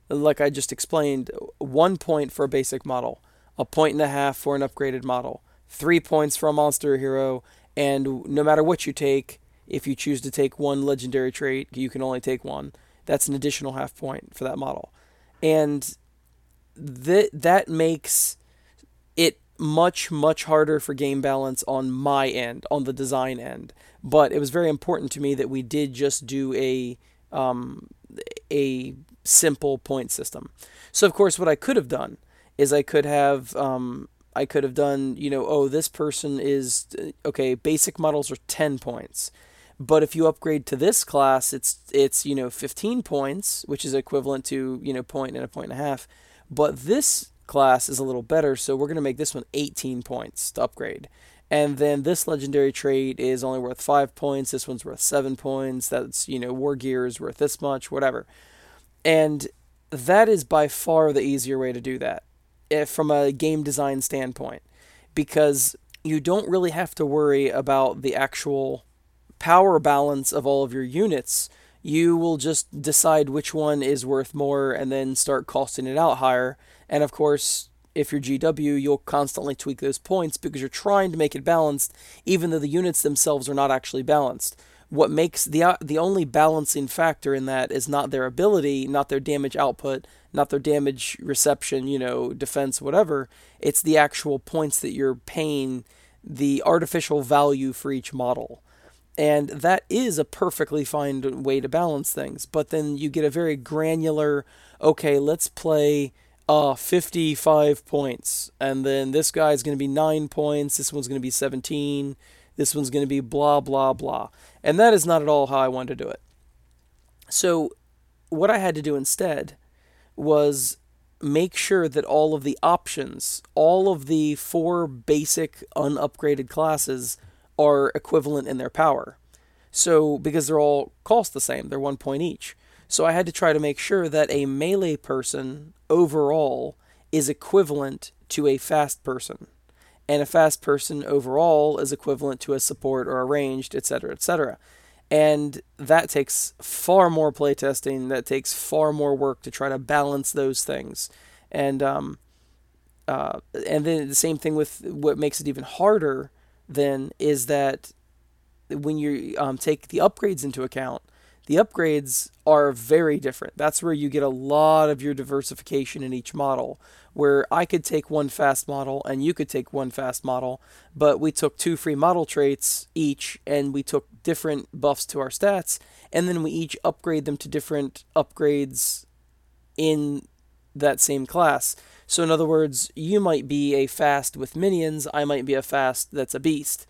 Speaker 2: Like I just explained, one point for a basic model, a point and a half for an upgraded model, three points for a monster hero, and no matter what you take, if you choose to take one legendary trait, you can only take one that's an additional half point for that model. And that that makes it much much harder for game balance on my end, on the design end. But it was very important to me that we did just do a um, a simple point system. So of course, what I could have done is I could have um, I could have done you know oh this person is okay basic models are ten points but if you upgrade to this class, it's it's you know 15 points, which is equivalent to you know point and a point and a half. But this class is a little better, so we're gonna make this one 18 points to upgrade. And then this legendary trait is only worth five points. This one's worth seven points. That's you know war gear is worth this much, whatever. And that is by far the easier way to do that, if eh, from a game design standpoint, because you don't really have to worry about the actual power balance of all of your units, you will just decide which one is worth more and then start costing it out higher. And of course, if you're GW, you'll constantly tweak those points because you're trying to make it balanced, even though the units themselves are not actually balanced. What makes the uh, the only balancing factor in that is not their ability, not their damage output, not their damage reception, you know, defense, whatever. It's the actual points that you're paying the artificial value for each model. And that is a perfectly fine way to balance things. But then you get a very granular, okay, let's play uh, 55 points. And then this guy's going to be 9 points. This one's going to be 17. This one's going to be blah, blah, blah. And that is not at all how I wanted to do it. So, what I had to do instead was make sure that all of the options, all of the four basic unupgraded classes, are equivalent in their power. So, because they're all cost the same, they're one point each. So, I had to try to make sure that a melee person overall is equivalent to a fast person. And a fast person overall is equivalent to a support or a ranged, etc., etc. And that takes far more playtesting, that takes far more work to try to balance those things. And, um, uh, and then the same thing with what makes it even harder then is that when you um, take the upgrades into account, The upgrades are very different. That's where you get a lot of your diversification in each model. Where I could take one fast model and you could take one fast model, but we took two free model traits each and we took different buffs to our stats, and then we each upgrade them to different upgrades in that same class. So, in other words, you might be a fast with minions, I might be a fast that's a beast.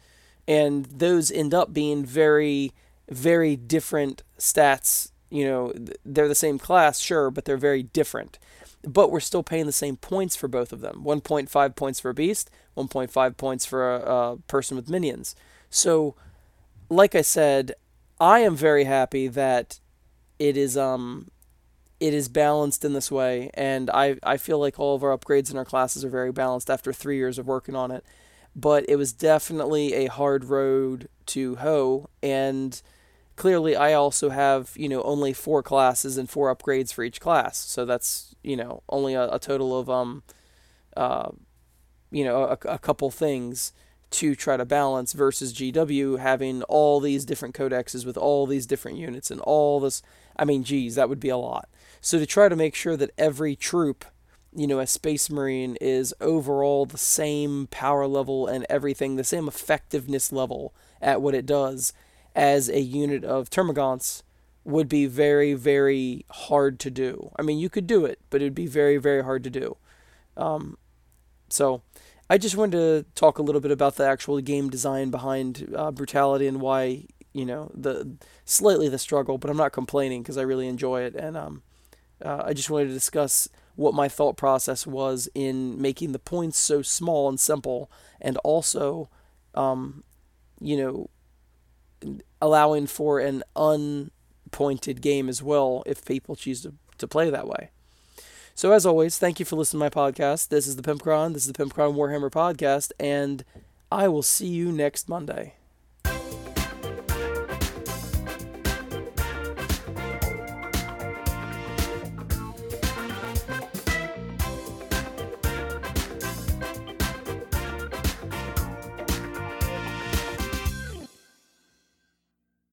Speaker 2: And those end up being very, very different stats. You know, they're the same class, sure, but they're very different. But we're still paying the same points for both of them 1.5 points for a beast, 1.5 points for a, a person with minions. So, like I said, I am very happy that it is um it is balanced in this way, and I, I feel like all of our upgrades in our classes are very balanced after three years of working on it. But it was definitely a hard road to hoe, and clearly I also have, you know, only four classes and four upgrades for each class. So that's, you know, only a, a total of, um, uh, you know, a, a couple things to try to balance versus GW having all these different codexes with all these different units and all this. I mean, geez, that would be a lot. So to try to make sure that every troop, you know, a Space Marine is overall the same power level and everything, the same effectiveness level at what it does as a unit of Termagants would be very, very hard to do. I mean, you could do it, but it would be very, very hard to do. Um, so, I just wanted to talk a little bit about the actual game design behind uh, Brutality and why, you know, the slightly the struggle, but I'm not complaining because I really enjoy it. And um, uh, I just wanted to discuss what my thought process was in making the points so small and simple, and also, um, you know, allowing for an unpointed game as well if people choose to, to play that way. So, as always, thank you for listening to my podcast. This is the Pimpcron. This is the Pimpcron Warhammer podcast, and I will see you next Monday.